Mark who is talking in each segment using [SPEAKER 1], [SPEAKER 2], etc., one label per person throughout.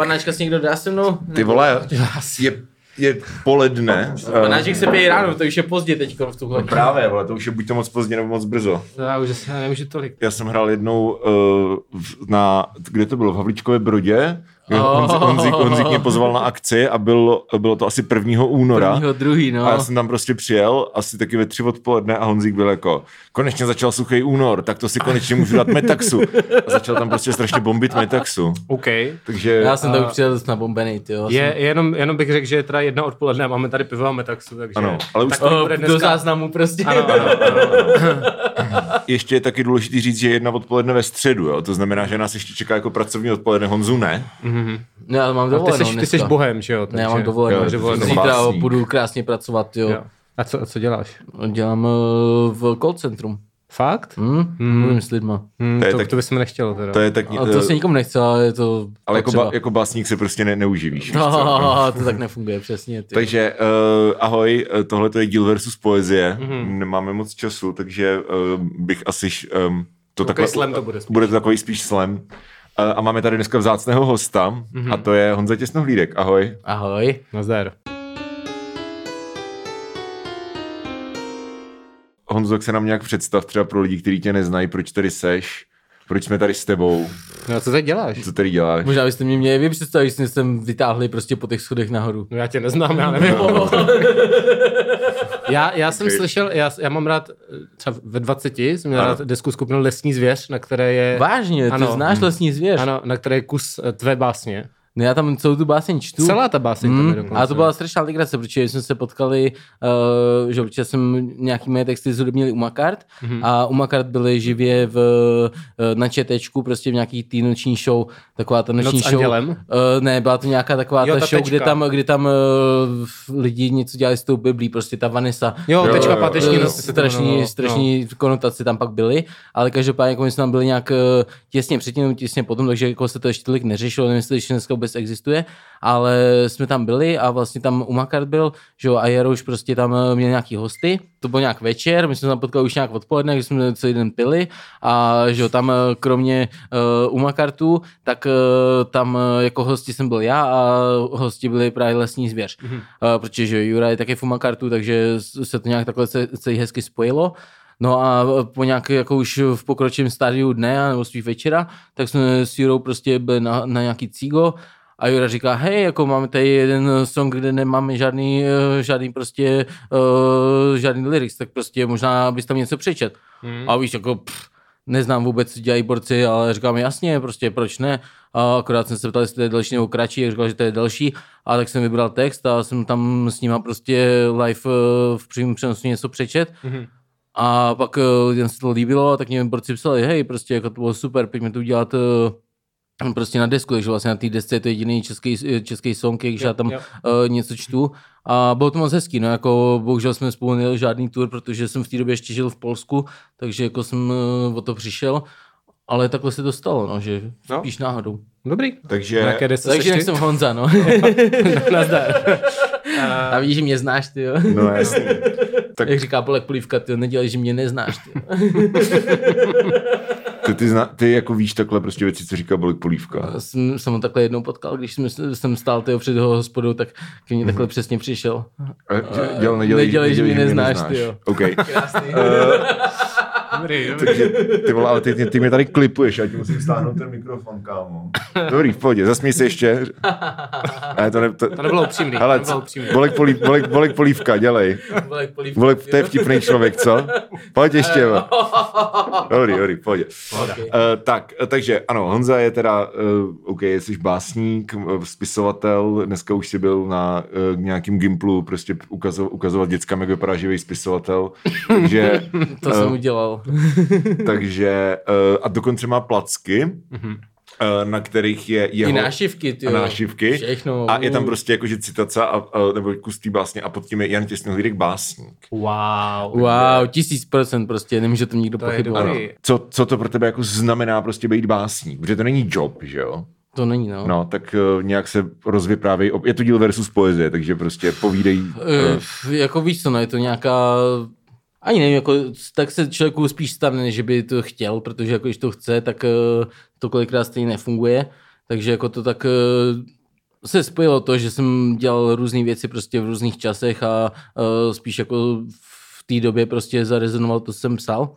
[SPEAKER 1] panáčka si někdo dá se mnou?
[SPEAKER 2] Ty vole, je, je poledne.
[SPEAKER 1] Panáček se pije ráno, to už je pozdě teď v tuhle.
[SPEAKER 2] No právě, vole, to už je buď to moc pozdě nebo moc brzo.
[SPEAKER 3] Já už asi nemůžu tolik.
[SPEAKER 2] Já jsem hrál jednou uh, na, kde to bylo, v Havlíčkově Brodě, Honzik, Honzik, Honzik mě pozval na akci a bylo, bylo to asi 1. února.
[SPEAKER 1] Prvního, druhý, no.
[SPEAKER 2] A já jsem tam prostě přijel, asi taky ve tři odpoledne a Honzik byl jako, konečně začal suchý únor, tak to si konečně můžu dát Metaxu. A začal tam prostě strašně bombit Metaxu.
[SPEAKER 3] OK.
[SPEAKER 2] Takže
[SPEAKER 1] Já jsem tam
[SPEAKER 3] A-
[SPEAKER 1] už přijel dost nabombený, ty jo.
[SPEAKER 3] Je, jenom, jenom bych řekl, že je teda jedna odpoledne a máme tady pivo a metaxu, takže...
[SPEAKER 2] Ano, ale už
[SPEAKER 3] takový
[SPEAKER 1] Oh,
[SPEAKER 3] bude
[SPEAKER 1] do
[SPEAKER 3] dneska-
[SPEAKER 1] záznamu prostě.
[SPEAKER 3] Ano, ano, ano.
[SPEAKER 2] ještě je taky důležité říct, že je jedna odpoledne ve středu, jo? to znamená, že nás ještě čeká jako pracovní odpoledne, Honzu ne.
[SPEAKER 1] Ne, já mám
[SPEAKER 3] No, ty,
[SPEAKER 1] dovolenou
[SPEAKER 3] jsi, ty jsi bohem, že jo?
[SPEAKER 1] Ne, já mám
[SPEAKER 3] takže-
[SPEAKER 1] dovolenou.
[SPEAKER 2] Jo, jsi
[SPEAKER 1] Zítra budu krásně pracovat, jo.
[SPEAKER 3] Jo. A co, a co děláš?
[SPEAKER 1] Dělám eh, v call centrum.
[SPEAKER 3] Fakt?
[SPEAKER 1] Hm? Mluvím s lidma.
[SPEAKER 3] Hmm,
[SPEAKER 2] To je
[SPEAKER 3] to,
[SPEAKER 2] tak-
[SPEAKER 3] to bychom nechtělo teda.
[SPEAKER 2] To je tak,
[SPEAKER 1] A to se nikomu nechce, ale je to
[SPEAKER 2] ale jako, ba, jako básník se prostě ne, neuživíš. víš co?
[SPEAKER 1] No, to tak nefunguje, přesně. Ty.
[SPEAKER 2] Takže uh, ahoj, tohle je díl versus poezie, mm-hmm. nemáme moc času, takže uh, bych asi um, to
[SPEAKER 3] Takový slam to bude spíš.
[SPEAKER 2] bude to takový spíš slam. Uh, a máme tady dneska vzácného hosta mm-hmm. a to je Honza Těsnohlídek, ahoj.
[SPEAKER 1] Ahoj.
[SPEAKER 3] Nazdar.
[SPEAKER 2] Honzo, jak se nám nějak představ třeba pro lidi, kteří tě neznají, proč tady seš, proč jsme tady s tebou,
[SPEAKER 3] No a co teď děláš?
[SPEAKER 2] co tady děláš.
[SPEAKER 1] Možná byste mě měli vy představit, že jste sem vytáhli prostě po těch schodech nahoru.
[SPEAKER 3] No já tě neznám, já nevím. já, já jsem slyšel, já, já mám rád, třeba ve 20 jsem měl
[SPEAKER 2] Ano.
[SPEAKER 3] rád desku skupinu Lesní zvěř, na které je...
[SPEAKER 1] Vážně, ty
[SPEAKER 3] Ano.
[SPEAKER 1] znáš lesní zvěř?
[SPEAKER 3] Ano, na které je kus eh, tvé básně.
[SPEAKER 1] No já tam celou tu báseň čtu.
[SPEAKER 3] Celá ta báseň tam je
[SPEAKER 1] Mm,
[SPEAKER 3] dokonce.
[SPEAKER 1] a to byla strašná legrace, protože jsme se potkali, uh, že protože jsem nějaký moje texty zhudebnili u Makart
[SPEAKER 3] Mhm.
[SPEAKER 1] mm-hmm. a u Makart byly živě v, uh, na četečku, prostě v nějaký tý noční show, taková ta noční
[SPEAKER 3] Noc
[SPEAKER 1] show.
[SPEAKER 3] andělem?
[SPEAKER 1] Uh, ne, byla to nějaká taková
[SPEAKER 3] Jo,
[SPEAKER 1] ta
[SPEAKER 3] ta
[SPEAKER 1] show,
[SPEAKER 3] tečka.
[SPEAKER 1] kde tam, kde tam uh, lidi něco dělali s tou Biblí, prostě ta Vanessa.
[SPEAKER 3] Jo,
[SPEAKER 2] Jo,
[SPEAKER 3] tečka
[SPEAKER 2] jo, jo.
[SPEAKER 3] páteční
[SPEAKER 1] Eh,
[SPEAKER 3] noc. se to
[SPEAKER 1] strašný, strašný konotace tam pak byly, ale každopádně jako my jsme tam byli nějak eh, těsně předtím, těsně potom, takže jako se to ještě tolik neřešilo, nevím, jestli dneska vůbec existuje, ale jsme tam byli a vlastně tam u Makart byl, že jo, a Jaroš prostě tam eh, měl nějaký hosty, to byl nějak večer, my jsme se tam potkali už nějak odpoledne, když jsme celý den pili a že jo, tam eh, kromě uh, u Makartu, tak uh, tam uh, jako hosti jsem byl já a hosti byli právě lesní zvěř, mm-hmm. uh, protože že Jura je taky v Makartu, takže se to nějak takhle ce- celý hezky spojilo. No a po nějaké, jako už v pokročilém stádiu dne, nebo spíš večera, tak jsme s Jurou prostě byli na, na nějaký cígo a Jura říká, hej, jako máme tady jeden song, kde nemáme žádný, eh, žádný prostě, uh, žádný lyrics, tak prostě možná bys tam něco přečet. Hmm. A víš, jako pff, neznám vůbec, co dělají borci, ale říkám jasně, prostě proč ne. A akorát jsem se ptal, jestli to je delší nebo kratší, jak říkal, že to je delší. A tak jsem vybral text a jsem tam s nima prostě live v přímém přenosu něco přečet.
[SPEAKER 3] Mhm.
[SPEAKER 1] A pak uh, lidem se to líbilo, tak mě borci psali, hej, prostě jako to bylo super, pojďme to udělat uh, prostě na desku, takže vlastně na té desce je to jediný český, český song, když já tam
[SPEAKER 3] jo.
[SPEAKER 1] uh, něco čtu. A bylo to moc hezký, no jako bohužel jsme spolu nejeli žádný tour, protože jsem v té době ještě žil v Polsku, takže jako jsem uh, o to přišel. Ale takhle se to stalo, no, že
[SPEAKER 3] No.
[SPEAKER 1] spíš náhodou.
[SPEAKER 3] Dobrý.
[SPEAKER 2] Takže
[SPEAKER 3] Na jaké desce
[SPEAKER 1] Takže jak jsem Honza, no.
[SPEAKER 3] Nazdar.
[SPEAKER 1] A vidíš, že mě znáš, ty jo.
[SPEAKER 2] no jasný. Tak
[SPEAKER 1] Jak říká Polek Polívka, ty nedělej, že mě neznáš, ty jo.
[SPEAKER 2] ty, ty, zna, ty jako víš takhle prostě věci, co říká Bolik Polívka.
[SPEAKER 1] jsem, jsem ho takhle jednou potkal, když jsem, jsem stál tyjo, před jeho hospodou, tak k mně takhle přesně přišel.
[SPEAKER 2] A dě- Děl, nedělej,
[SPEAKER 1] nedělej, že mě neznáš, ty jo.
[SPEAKER 2] OK.
[SPEAKER 1] Krásný.
[SPEAKER 3] Dobrý, dobrý.
[SPEAKER 2] Takže ty vole, ale ty, ty, ty mě tady klipuješ, já ti musím stáhnout ten mikrofon, kámo. Dobrý, v pohodě, zasmí se ještě. Ale to, ne, to,
[SPEAKER 3] To nebylo upřímný.
[SPEAKER 2] hele,
[SPEAKER 3] to nebylo upřímný.
[SPEAKER 2] bolek, polív, bolek, bolek polívka, dělej.
[SPEAKER 1] Polek Polívka,
[SPEAKER 2] Bolek, to je vtipný člověk, co? Pojď ještě. vole. Dobrý, dobrý, v pohodě.
[SPEAKER 1] Okay.
[SPEAKER 2] Uh, tak, eh, takže ano, Honza je teda, uh, OK, jsi básník, eh, spisovatel, dneska už jsi byl na uh, nějakým gimplu prostě ukazo, ukazovat dětskám, jak vypadá živý spisovatel, takže,
[SPEAKER 1] To jsem udělal.
[SPEAKER 2] takže uh, a dokonce má placky, uh, na kterých je jeho...
[SPEAKER 1] I nášivky, ty
[SPEAKER 2] nášivky.
[SPEAKER 1] Všechno.
[SPEAKER 2] A je tam prostě jakože citace a, a, nebo kus té básně a pod tím je Jan Těsnohlídek básník.
[SPEAKER 3] Wow.
[SPEAKER 1] Wow, tisíc procent prostě, nemůže to nikdo
[SPEAKER 3] To
[SPEAKER 1] pochybovat.
[SPEAKER 2] Co, co to pro tebe jako znamená prostě být básník? Protože to není job, že jo?
[SPEAKER 1] To není, no.
[SPEAKER 2] No, tak uh, nějak se rozvyprávějí. Je to díl versus poezie, takže prostě povídej. Uh,
[SPEAKER 1] Uh, jako víš co, no, je to nějaká ani nevím, jako, tak se člověku spíš stane, že by to chtěl, protože jako, když to chce, tak uh, to kolikrát stejně nefunguje. takže jako to tak eh, se spojilo to, že jsem dělal různé věci prostě v různých časech a uh, spíš jako v té době prostě zarezonoval to, co jsem psal.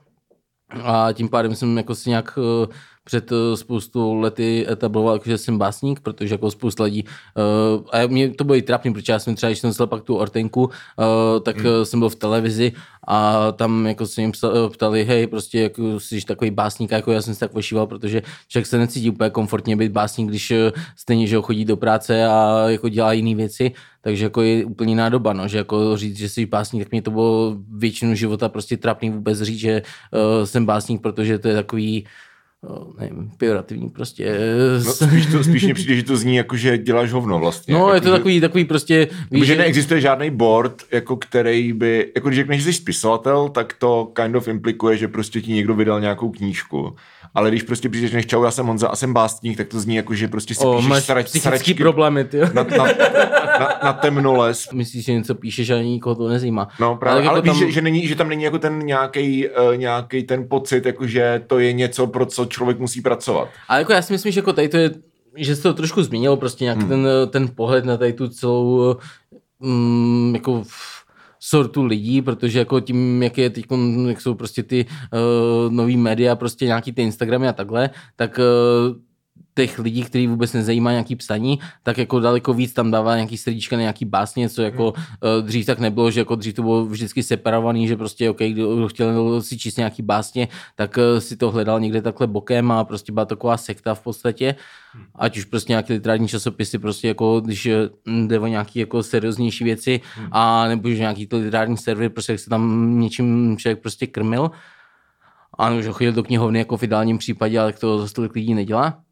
[SPEAKER 1] A tím pádem jsem jako si nějak uh, před uh, spoustu lety etabloval, že jsem básník, protože jako spousta lidí, uh, a mě to bylo i trapný, protože já jsem třeba, když jsem dostal pak tu ortenku, uh, tak hmm. jsem byl v televizi a tam jako se jim ptali, hej, prostě jako jsi takový básník, jako já jsem se tak ošíval, protože člověk se necítí úplně komfortně být básník, když stejně, že ho chodí do práce a jako dělá jiné věci, takže jako je úplně nádoba, no, že jako říct, že jsi básník, tak mě to bylo většinu života prostě trapný vůbec říct, že uh, jsem básník, protože to je takový, No, nevím, pejorativní prostě.
[SPEAKER 2] No, spíš, to, spíš mě přijde, že to zní jako, že děláš hovno vlastně.
[SPEAKER 1] No,
[SPEAKER 2] jako,
[SPEAKER 1] je to že, takový, takový prostě...
[SPEAKER 2] Víš, že neexistuje žádný board, jako který by, jako když řekneš, že jsi spisovatel, tak to kind of implikuje, že prostě ti někdo vydal nějakou knížku ale když prostě přijdeš, než čau, já jsem Honza a jsem básník, tak to zní jako, že prostě si
[SPEAKER 1] o,
[SPEAKER 2] píšeš
[SPEAKER 1] máš psychický problémy, ty.
[SPEAKER 2] Na, na, na, na temnoles.
[SPEAKER 1] Myslíš, že něco píšeš a nikoho to nezajímá.
[SPEAKER 2] No právě, ale, ale jako víš, tam... že, že, není, že tam není jako ten nějaký uh, nějaký ten pocit, jako že to je něco, pro co člověk musí pracovat.
[SPEAKER 1] Ale jako já si myslím, že jako tady to je že se to trošku změnilo, prostě nějak hmm. ten, ten pohled na tady tu celou um, jako sortu lidí, protože jako tím, jak, je teď, jak jsou prostě ty uh, nový média, prostě nějaký ty Instagramy a takhle, tak uh, těch lidí, kteří vůbec nezajímá nějaký psaní, tak jako daleko víc tam dává nějaký srdíčka, nějaký básně, co jako uh, dřív tak nebylo, že jako dřív to bylo vždycky separovaný, že prostě OK, kdo chtěl si číst nějaký básně, tak uh, si to hledal někde takhle bokem a prostě byla taková sekta v podstatě, ať už prostě nějaké literární časopisy, prostě jako když jde o nějaké jako serióznější věci a nebo že nějaký literární server, prostě jak se tam něčím člověk prostě krmil, ano, že chodil do knihovny jako v ideálním případě, ale to zase tolik lidí nedělá.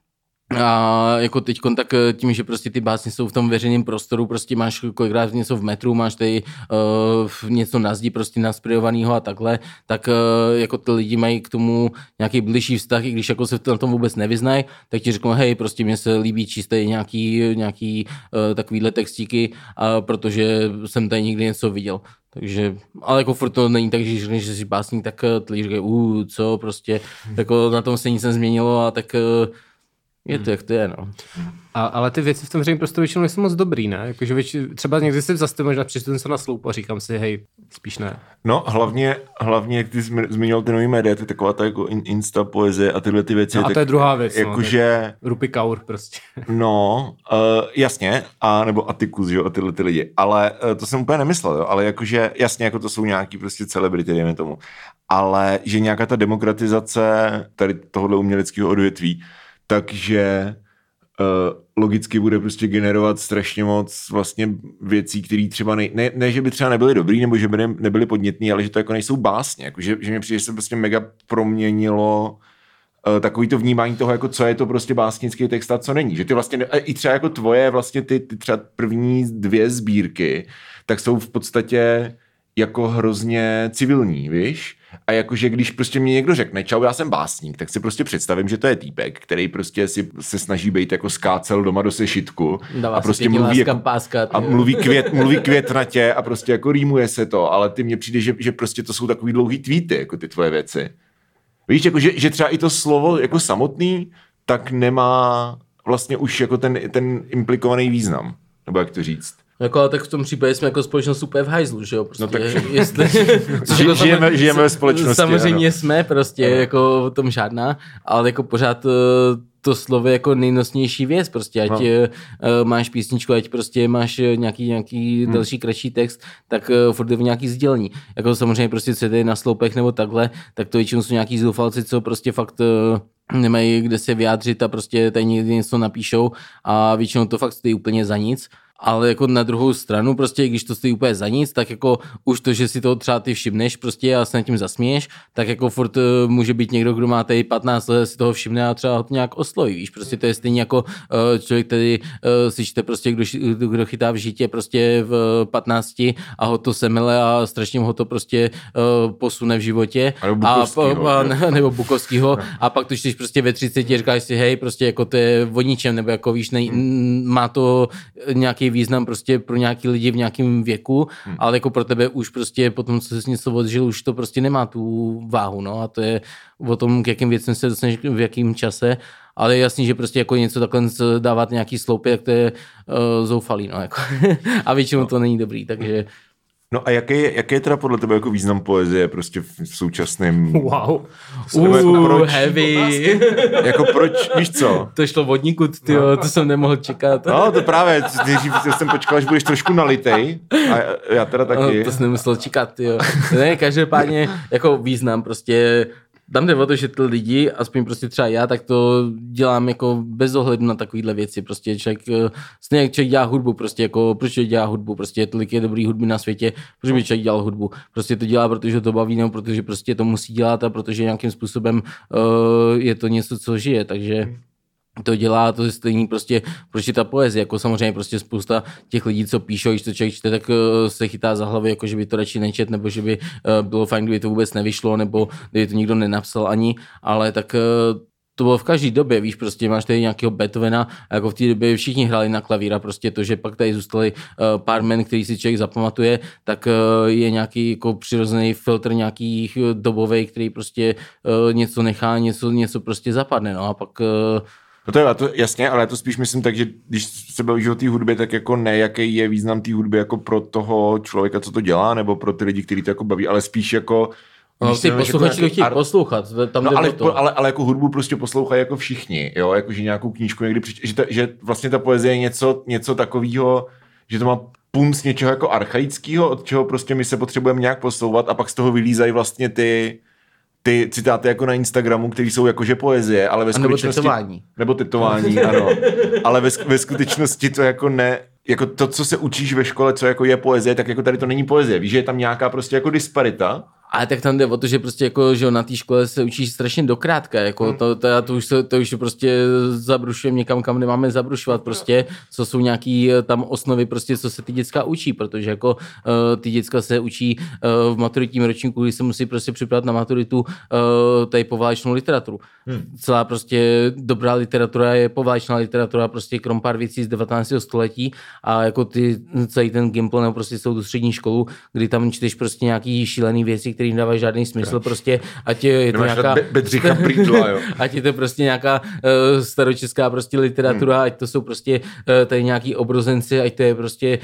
[SPEAKER 1] A jako teď tak eh, tím, že prostě ty básně jsou v tom veřejném prostoru, prostě máš kolikrát něco v metru, máš tady uh, něco na zdi prostě nasprejovaného a takhle, tak uh, jako ty lidi mají k tomu nějaký blížší vztah, i když jako se na tom vůbec nevyznají, tak ti řeknou, hej, prostě mě se líbí číst nějaký, nějaký uh, takovýhle textíky, uh, protože jsem tady někdy něco viděl. Takže, ale jako furt to není tak, že řekneš, že jsi básník, tak ty lidi říkají, uh, co, prostě, jako na tom se nic nezměnilo a tak uh, je to, hmm. jak to je, no.
[SPEAKER 3] A, ale ty věci v tom veřejném prostoru většinou nejsou moc dobrý, ne? Jakože věč, třeba někdy si zastavím, možná přečtu se na sloup a říkám si, hej, spíš ne.
[SPEAKER 2] No, hlavně, hlavně jak ty jsi zmiňoval ty nový média, to je taková ta jako insta poezie a tyhle ty věci.
[SPEAKER 3] No, a
[SPEAKER 2] tak,
[SPEAKER 3] to je druhá věc.
[SPEAKER 2] Jakože...
[SPEAKER 3] No, Rupi Kaur prostě.
[SPEAKER 2] No, uh, jasně, a nebo Atikus, že jo, a tyhle ty lidi. Ale uh, to jsem úplně nemyslel, jo, ale jakože, jasně, jako to jsou nějaký prostě celebrity, dejme tomu. Ale že nějaká ta demokratizace tady tohohle uměleckého odvětví, takže uh, logicky bude prostě generovat strašně moc vlastně věcí, které třeba ne, ne, ne, že by třeba nebyly dobrý, nebo že by ne, nebyly podnětný, ale že to jako nejsou básně, jako že, že mě přijde, že se prostě mega proměnilo uh, takový to vnímání toho, jako co je to prostě básnický text a co není. Že ty vlastně, i třeba jako tvoje vlastně ty, ty třeba první dvě sbírky, tak jsou v podstatě jako hrozně civilní, víš? A jakože když prostě mě někdo řekne, čau, já jsem básník, tak si prostě představím, že to je týpek, který prostě si se snaží být jako skácel doma do sešitku
[SPEAKER 1] Dává
[SPEAKER 2] a prostě
[SPEAKER 1] mluví
[SPEAKER 2] jako,
[SPEAKER 1] páska,
[SPEAKER 2] a mluví, květ, mluví květnatě a prostě jako rýmuje se to, ale ty mně přijde, že, že prostě to jsou takový dlouhý tweety, jako ty tvoje věci. Víš, jako, že, že třeba i to slovo jako samotný, tak nemá vlastně už jako ten, ten implikovaný význam, nebo jak to říct.
[SPEAKER 1] Jako, ale tak v tom případě jsme jako společnost úplně v hajzlu, že jo? Prostě,
[SPEAKER 2] no tak,
[SPEAKER 1] jestli,
[SPEAKER 2] ži, jako žijeme, žijeme ve společnosti.
[SPEAKER 1] Samozřejmě
[SPEAKER 2] ano.
[SPEAKER 1] jsme prostě, ano. jako o tom žádná, ale jako pořád eh, to slovo je jako nejnosnější věc, prostě, ať no. uh, máš písničku, ať prostě máš nějaký, nějaký hmm. další kratší text, tak uh, furt je v nějaký sdělení. Jako samozřejmě prostě co je na sloupech nebo takhle, tak to většinou jsou nějaký zoufalci, co prostě fakt uh, nemají kde se vyjádřit a prostě tady někdy něco napíšou a většinou to fakt stojí úplně za nic ale jako na druhou stranu, prostě když to stojí úplně za nic, tak jako už to, že si to třeba ty všimneš prostě a se nad tím zasměješ, tak jako furt uh, může být někdo, kdo má tady 15 let, si toho všimne a třeba ho to nějak osloví, víš, prostě to je stejně jako uh, člověk, který uh, si čte prostě, kdo, kdo chytá v žitě prostě v 15 a ho to semele a strašně ho to prostě uh, posune v životě.
[SPEAKER 2] A,
[SPEAKER 1] a, nebo Bukovskýho. A pak to čteš prostě ve 30 říkáš si, hej, prostě jako to je o ničem, nebo jako víš, ne, má to nějaký význam prostě pro nějaký lidi v nějakém věku, hmm. ale jako pro tebe už prostě potom, co jsi něco odžil, už to prostě nemá tu váhu, no a to je o tom, k jakým věcem se dostaneš v jakém čase, ale je jasný, že prostě jako něco takhle dávat nějaký sloupy, jak to je uh, zoufalý, no jako. a většinou no. to není dobrý, takže
[SPEAKER 2] No a jaký je, jaký je teda podle tebe jako význam poezie prostě v současném...
[SPEAKER 3] Wow.
[SPEAKER 1] Uh, jako proč, heavy.
[SPEAKER 2] jako proč, víš co?
[SPEAKER 1] To šlo vodníku, ty no. to jsem nemohl čekat.
[SPEAKER 2] No to právě, nejdřív jsem počkal, až budeš trošku nalitej a já teda taky.
[SPEAKER 1] No, to jsem nemusel čekat, jo. Ne, každopádně jako význam prostě tam jde o to, že ty lidi, aspoň prostě třeba já, tak to dělám jako bez ohledu na takovéhle věci. Prostě člověk, eh, stejně jak člověk dělá hudbu, prostě jako proč člověk dělá hudbu, prostě tolik je dobrý hudby na světě, proč by člověk dělal hudbu. Prostě to dělá, protože to baví, nebo protože prostě to musí dělat a protože nějakým způsobem uh, je to něco, co žije, takže to dělá, to je stejný prostě, proč je ta poezie, jako samozřejmě prostě spousta těch lidí, co píšou, když to člověk čte, tak uh, se chytá za hlavy, jako že by to radši nečet, nebo že by uh, bylo fajn, kdyby to vůbec nevyšlo, nebo kdyby to nikdo nenapsal ani, ale tak uh, to bylo v každé době, víš, prostě máš tady nějakého Beethovena a jako v té době všichni hráli na klavíra, prostě to, že pak tady zůstali uh, pár men, který si člověk zapamatuje, tak uh, je nějaký jako přirozený filtr nějakých dobový, který prostě uh, něco nechá, něco, něco prostě zapadne, no a pak uh,
[SPEAKER 2] No to je to jasně, ale já to spíš myslím tak, že když se bavíš o té hudbě, tak jako ne, jaký je význam té hudby jako pro toho člověka, co to dělá, nebo pro ty lidi, kteří to jako baví, ale spíš jako
[SPEAKER 1] No, ty posluchači to chtějí ar... poslouchat. Tam
[SPEAKER 2] no, ale, to. ale, ale, jako hudbu prostě poslouchají jako všichni, jo, jako že nějakou knížku někdy přič... že, ta, že vlastně ta poezie je něco, něco takového, že to má punc něčeho jako archaického, od čeho prostě my se potřebujeme nějak posouvat a pak z toho vylízají vlastně ty, ty citáty jako na Instagramu, které jsou jakože poezie, ale ve skutečnosti...
[SPEAKER 1] Nebo tetování.
[SPEAKER 2] Nebo tetování, ano. Ale ve, ve skutečnosti to jako ne, jako to, co se učíš ve škole, co jako je poezie, tak jako tady to není poezie. Víš, že je tam nějaká prostě jako disparita
[SPEAKER 1] ale tak tam jde o to, že prostě jako, že na té škole se učíš strašně dokrátka, jako hmm. to, to, to, už se, to už prostě zabrušujeme někam, kam nemáme zabrušovat, prostě, co jsou nějaký eh, tam osnovy, prostě, co se ty děcka učí, protože jako uh, ty děcka se učí uh, v maturitním ročníku, kdy se musí prostě připravit na maturitu uh, tady poválečnou literaturu. Hmm. Celá prostě dobrá literatura je poválečná literatura, prostě krom pár věcí z 19. století a jako ty, celý ten Gimple nebo prostě jsou tu střední školu, kdy tam čteš prostě nějaký šílený věci, který nedávají žádný smysl, prostě, ať je, je to nějaká...
[SPEAKER 2] Bedřicha prýdla, jo.
[SPEAKER 1] ať je to prostě nějaká uh, staročeská prostě literatura, hmm. ať to jsou prostě uh, tady nějaký obrozenci, ať to je prostě,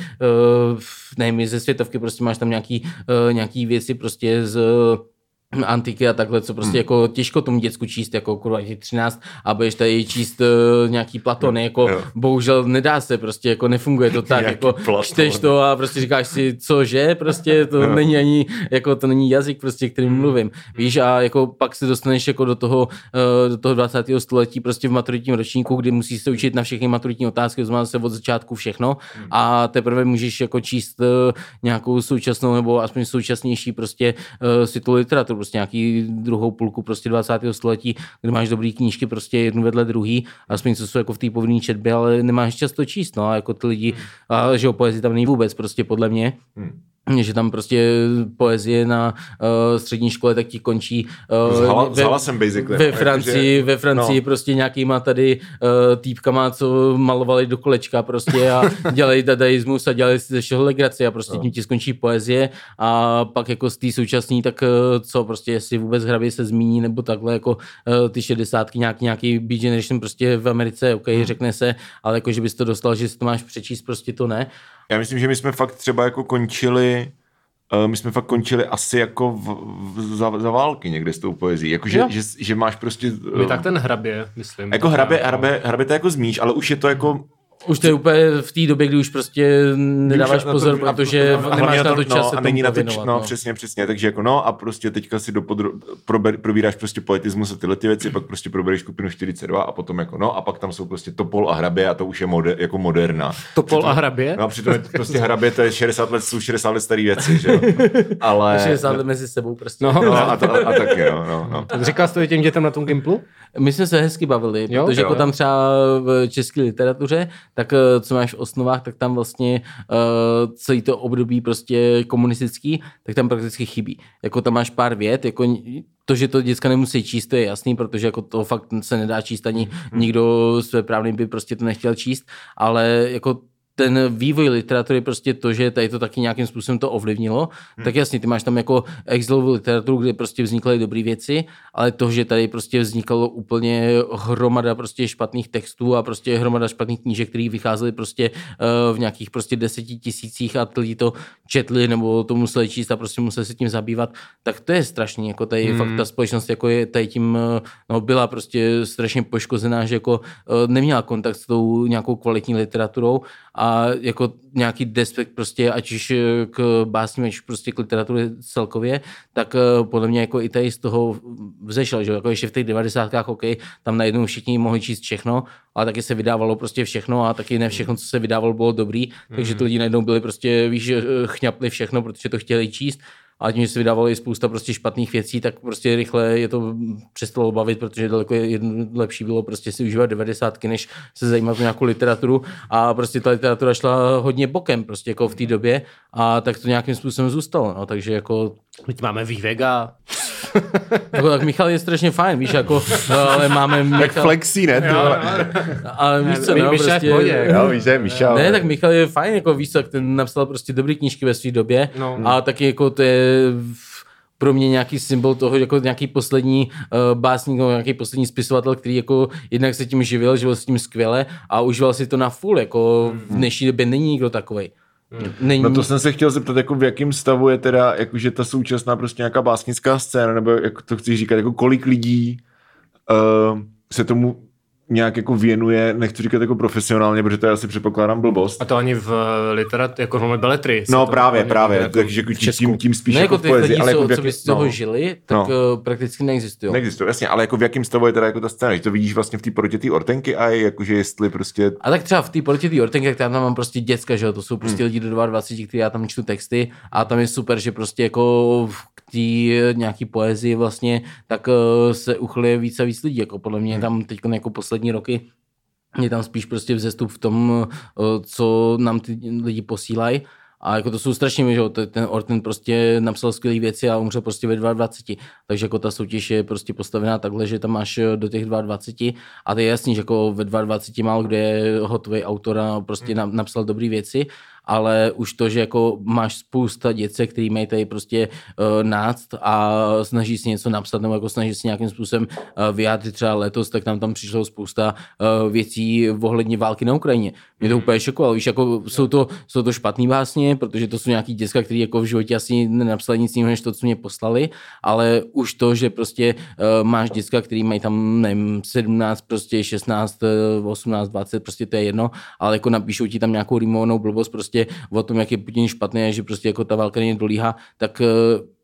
[SPEAKER 1] uh, nevím, ze světovky prostě máš tam nějaký, uh, nějaký věci prostě z uh, antiky a takhle, co prostě hmm. jako těžko tomu děcku číst, jako kurva těch 13 a budeš tady číst uh, nějaký Platony, jako jo. bohužel nedá se, prostě jako nefunguje to tak, jako Platon. čteš to a prostě říkáš si, cože, prostě to jo. není ani, jako to není jazyk prostě, kterým hmm. mluvím, víš, a jako pak se dostaneš jako do toho, uh, do toho 20. století prostě v maturitním ročníku, kdy musíš se učit na všechny maturitní otázky, to se od začátku všechno hmm. a teprve můžeš jako číst uh, nějakou současnou nebo aspoň současnější prostě uh, si tu literaturu prostě nějaký druhou půlku prostě 20. století, kde máš dobrý knížky prostě jednu vedle druhý, aspoň co jsou jako v té povinné četbě, ale nemáš čas to číst, no a jako ty lidi, a že o poezii tam není vůbec prostě podle mě. Hmm že tam prostě poezie na uh, střední škole tak ti končí
[SPEAKER 2] uh, zhala, ve, zhala jsem basically,
[SPEAKER 1] ve Francii, ve Francii no. prostě nějakýma tady uh, týpkama, co malovali do kolečka prostě a dělají dadaismus a dělali si ze všeho legraci a prostě no. tím ti skončí poezie a pak jako z té současný, tak uh, co prostě jestli vůbec hrabě se zmíní nebo takhle jako uh, ty šedesátky nějaký, nějaký Beat Generation prostě v Americe, ok, hmm. řekne se, ale jako že bys to dostal, že si to máš přečíst, prostě to ne
[SPEAKER 2] já myslím, že my jsme fakt třeba jako končili Uh, my jsme fakt končili asi jako v, v, za, za války někde s tou poezí. Jako, že, že, že, máš prostě...
[SPEAKER 3] Uh, my tak ten hrabě, myslím.
[SPEAKER 2] Jako hrabě, hrabě, hrabě to jako zmíš, ale už je to jako
[SPEAKER 1] už to je úplně v té době, kdy už prostě nedáváš už pozor, to, protože a, nemáš na to čas no,
[SPEAKER 2] se a není na to, no, no, přesně, přesně, takže jako no a prostě teďka si dopodro, prober, probíráš prostě poetismus a tyhle ty věci, pak prostě probereš skupinu 42 a potom jako no a pak tam jsou prostě Topol a Hrabě a to už je moder, jako moderna.
[SPEAKER 3] Topol přitom, a Hrabě?
[SPEAKER 2] No přitom je prostě Hrabě to je 60 let, jsou 60 let staré věci, že jo.
[SPEAKER 1] Ale... 60 let mezi sebou prostě.
[SPEAKER 2] No, no a, to, a, a taky, jo, no, no.
[SPEAKER 3] Říkal jsi to těm dětem na tom Gimplu?
[SPEAKER 1] My jsme se hezky bavili, jo? protože jo, jako tam třeba v české literatuře, tak eh, co máš v osnovách, tak tam vlastně uh, celý to období prostě komunistický, tak tam prakticky chybí. Jako tam máš pár vět, jako to, že to děcka nemusí číst, to je jasný, protože jako to fakt se nedá číst ani hmm. nikdo své právný by prostě to nechtěl číst, ale jako ten vývoj literatury, prostě to, že tady to taky nějakým způsobem to ovlivnilo, hmm. tak jasně, ty máš tam jako exilovou literaturu, kde prostě vznikaly dobré věci, ale to, že tady prostě vznikalo úplně hromada prostě špatných textů a prostě hromada špatných knížek, které vycházely prostě uh, v nějakých prostě deseti tisících a lidi to četli nebo to museli číst a prostě museli se tím zabývat, tak to je strašný, jako tady hmm. fakt ta společnost jako je tady tím, eh, no byla prostě strašně poškozená, že jako uh, neměla kontakt s tou nějakou kvalitní literaturou a jako nějaký despekt prostě, ať už k básním, ať už prostě k literatuře celkově, tak eh, podle mě jako i tady z toho vzešel, že jako ještě v těch 90. OK, tam najednou všichni mohli číst všechno, ale taky se vydávalo prostě všechno a taky ne všechno, co se vydávalo, bylo dobrý, takže to lidi najednou byli prostě, víš, chňapli všechno, protože to chtěli číst a tím, že se vydávalo i spousta prostě špatných věcí, tak prostě rychle je to přestalo bavit, protože daleko jedno, lepší bylo prostě si užívat 90, než se zajímat o nějakou literaturu a prostě ta literatura šla hodně bokem prostě jako v té době a tak to nějakým způsobem zůstalo, no, takže jako...
[SPEAKER 3] Teď máme Vývega.
[SPEAKER 1] Jako, tak Michal je strašně fajn, víš, jako, no, ale máme Michal...
[SPEAKER 2] Tak flexí, ne?
[SPEAKER 1] Jo, ale víš co, no, prostě...
[SPEAKER 2] Jo, víš, že Michal.
[SPEAKER 1] Ne, tak Michal je fajn, jako víš co, ten napsal prostě dobré knížky ve své době no. a taky jako to je pro mě nějaký symbol toho, jako nějaký poslední uh, básník nebo nějaký poslední spisovatel, který jako jednak se tím živil, živil s tím skvěle a užíval si to na full, jako v dnešní době není nikdo takový.
[SPEAKER 2] Není... No to jsem se chtěl zeptat, jako v jakém stavu je teda, jakože ta současná prostě nějaká básnická scéna, nebo jak to chci říkat, jako kolik lidí uh, se tomu nějak jako věnuje, nechci říkat jako profesionálně, protože to je asi předpokládám blbost.
[SPEAKER 3] A to ani v literat, jako v beletry.
[SPEAKER 2] No právě, právě, jako takže jako tím, tím spíš
[SPEAKER 1] ne,
[SPEAKER 2] jako,
[SPEAKER 1] jako
[SPEAKER 2] v poezii.
[SPEAKER 1] ale
[SPEAKER 2] jako
[SPEAKER 1] co,
[SPEAKER 2] v
[SPEAKER 1] co by z toho no. žili, tak no. uh, prakticky neexistují.
[SPEAKER 2] Neexistují, jasně, ale jako v jakém stavu je teda jako ta scéna, že to vidíš vlastně v té porotě ortenky a jakože jestli prostě...
[SPEAKER 1] A tak třeba v té porotě ortenky, tak tam mám prostě děcka, že jo, to jsou prostě hmm. lidi do 22, kteří já tam čtu texty a tam je super, že prostě jako k té nějaký poezii vlastně, tak se uchluje víc a víc lidí, jako podle mě hmm. tam teď jako poslední roky je tam spíš prostě vzestup v tom, eh, co nám ty lidi posílají. A jako to jsou strašně, že ten Orton prostě napsal skvělé věci a umřel prostě ve 22. Takže jako ta soutěž je prostě postavená takhle, že tam máš eh, do těch 22 a to je jasný, že jako ve 22 málo kde je hotový autor a prostě hmm. napsal dobré věci ale už to, že jako máš spousta dětce, který mají tady prostě uh, náct a snaží si něco napsat nebo jako snaží si nějakým způsobem uh, vyjádřit třeba letos, tak nám tam přišlo spousta uh, věcí ohledně války na Ukrajině. Mě to mm. úplně šokovalo, víš, jako jsou to, jsou to špatný básně, protože to jsou nějaký děcka, který jako v životě asi nenapsali nic jiného, než to, co mě poslali, ale už to, že prostě uh, máš děcka, který mají tam, nevím, 17, prostě 16, 18, 20, prostě to je jedno, ale jako napíšou ti tam nějakou rimovanou blbost, prostě prostě o tom, jak je Putin špatný a že prostě jako ta válka není dolíhá, tak eh,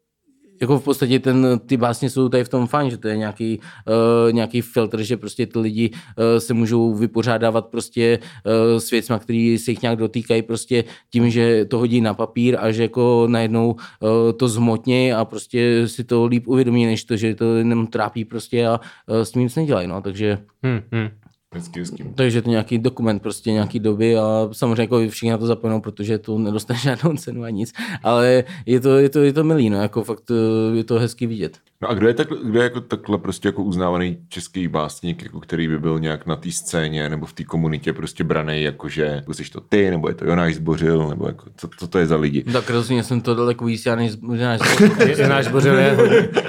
[SPEAKER 1] jako v podstatě ten, ty básně jsou tady v tom fajn, že to je nějaký, uh, nějaký filtr, že prostě ty lidi uh, se můžou vypořádávat prostě uh, s věcmi, který se jich nějak dotýkají prostě tím, že to hodí na papír a že jako najednou uh, to zmotně a prostě si to líp uvědomí, než to, že to jenom trápí prostě a uh, s tím nic nedělají, no, takže
[SPEAKER 3] hmm, hmm.
[SPEAKER 2] Hezky, hezky.
[SPEAKER 1] Takže to nějaký dokument prostě nějaký doby a samozřejmě jako všichni na to zapomenou, protože to nedostane žádnou cenu a nic, ale je to, je to, je to milý, no, jako fakt eh, je to hezky vidět.
[SPEAKER 2] No a kdo je, takhle, kdo je jako takhle prostě jako uznávaný český básník, jako který by byl nějak na té scéně nebo v té komunitě prostě braný, jakože jako jsi to ty, nebo je to Jonáš Zbořil, nebo jako, co, co to je za lidi?
[SPEAKER 1] Tak rozhodně jsem to daleko víc, já než Jonáš Zbořil.
[SPEAKER 3] Jonáš Zbořil je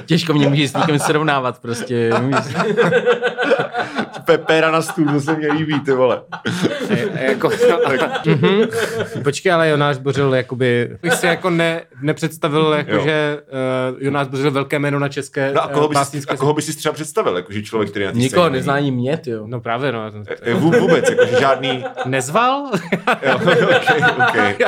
[SPEAKER 1] Těžko mě může s někým srovnávat prostě.
[SPEAKER 2] Pepera na stůl, to se mě líbí, ty vole.
[SPEAKER 3] jako, mm-hmm. Počkej, ale Jonáš Bořil, jakoby, bych si jako ne, nepředstavil, jako, že uh, Jonáš Bořil velké jméno na české
[SPEAKER 2] No a koho, bys, a koho bys si třeba představil, jakože člověk, který na té
[SPEAKER 1] Nikoho nezná ani mě, ty jo.
[SPEAKER 3] No právě, no.
[SPEAKER 2] E, vůbec, jakože žádný...
[SPEAKER 3] Nezval?
[SPEAKER 2] jo, okay, okay.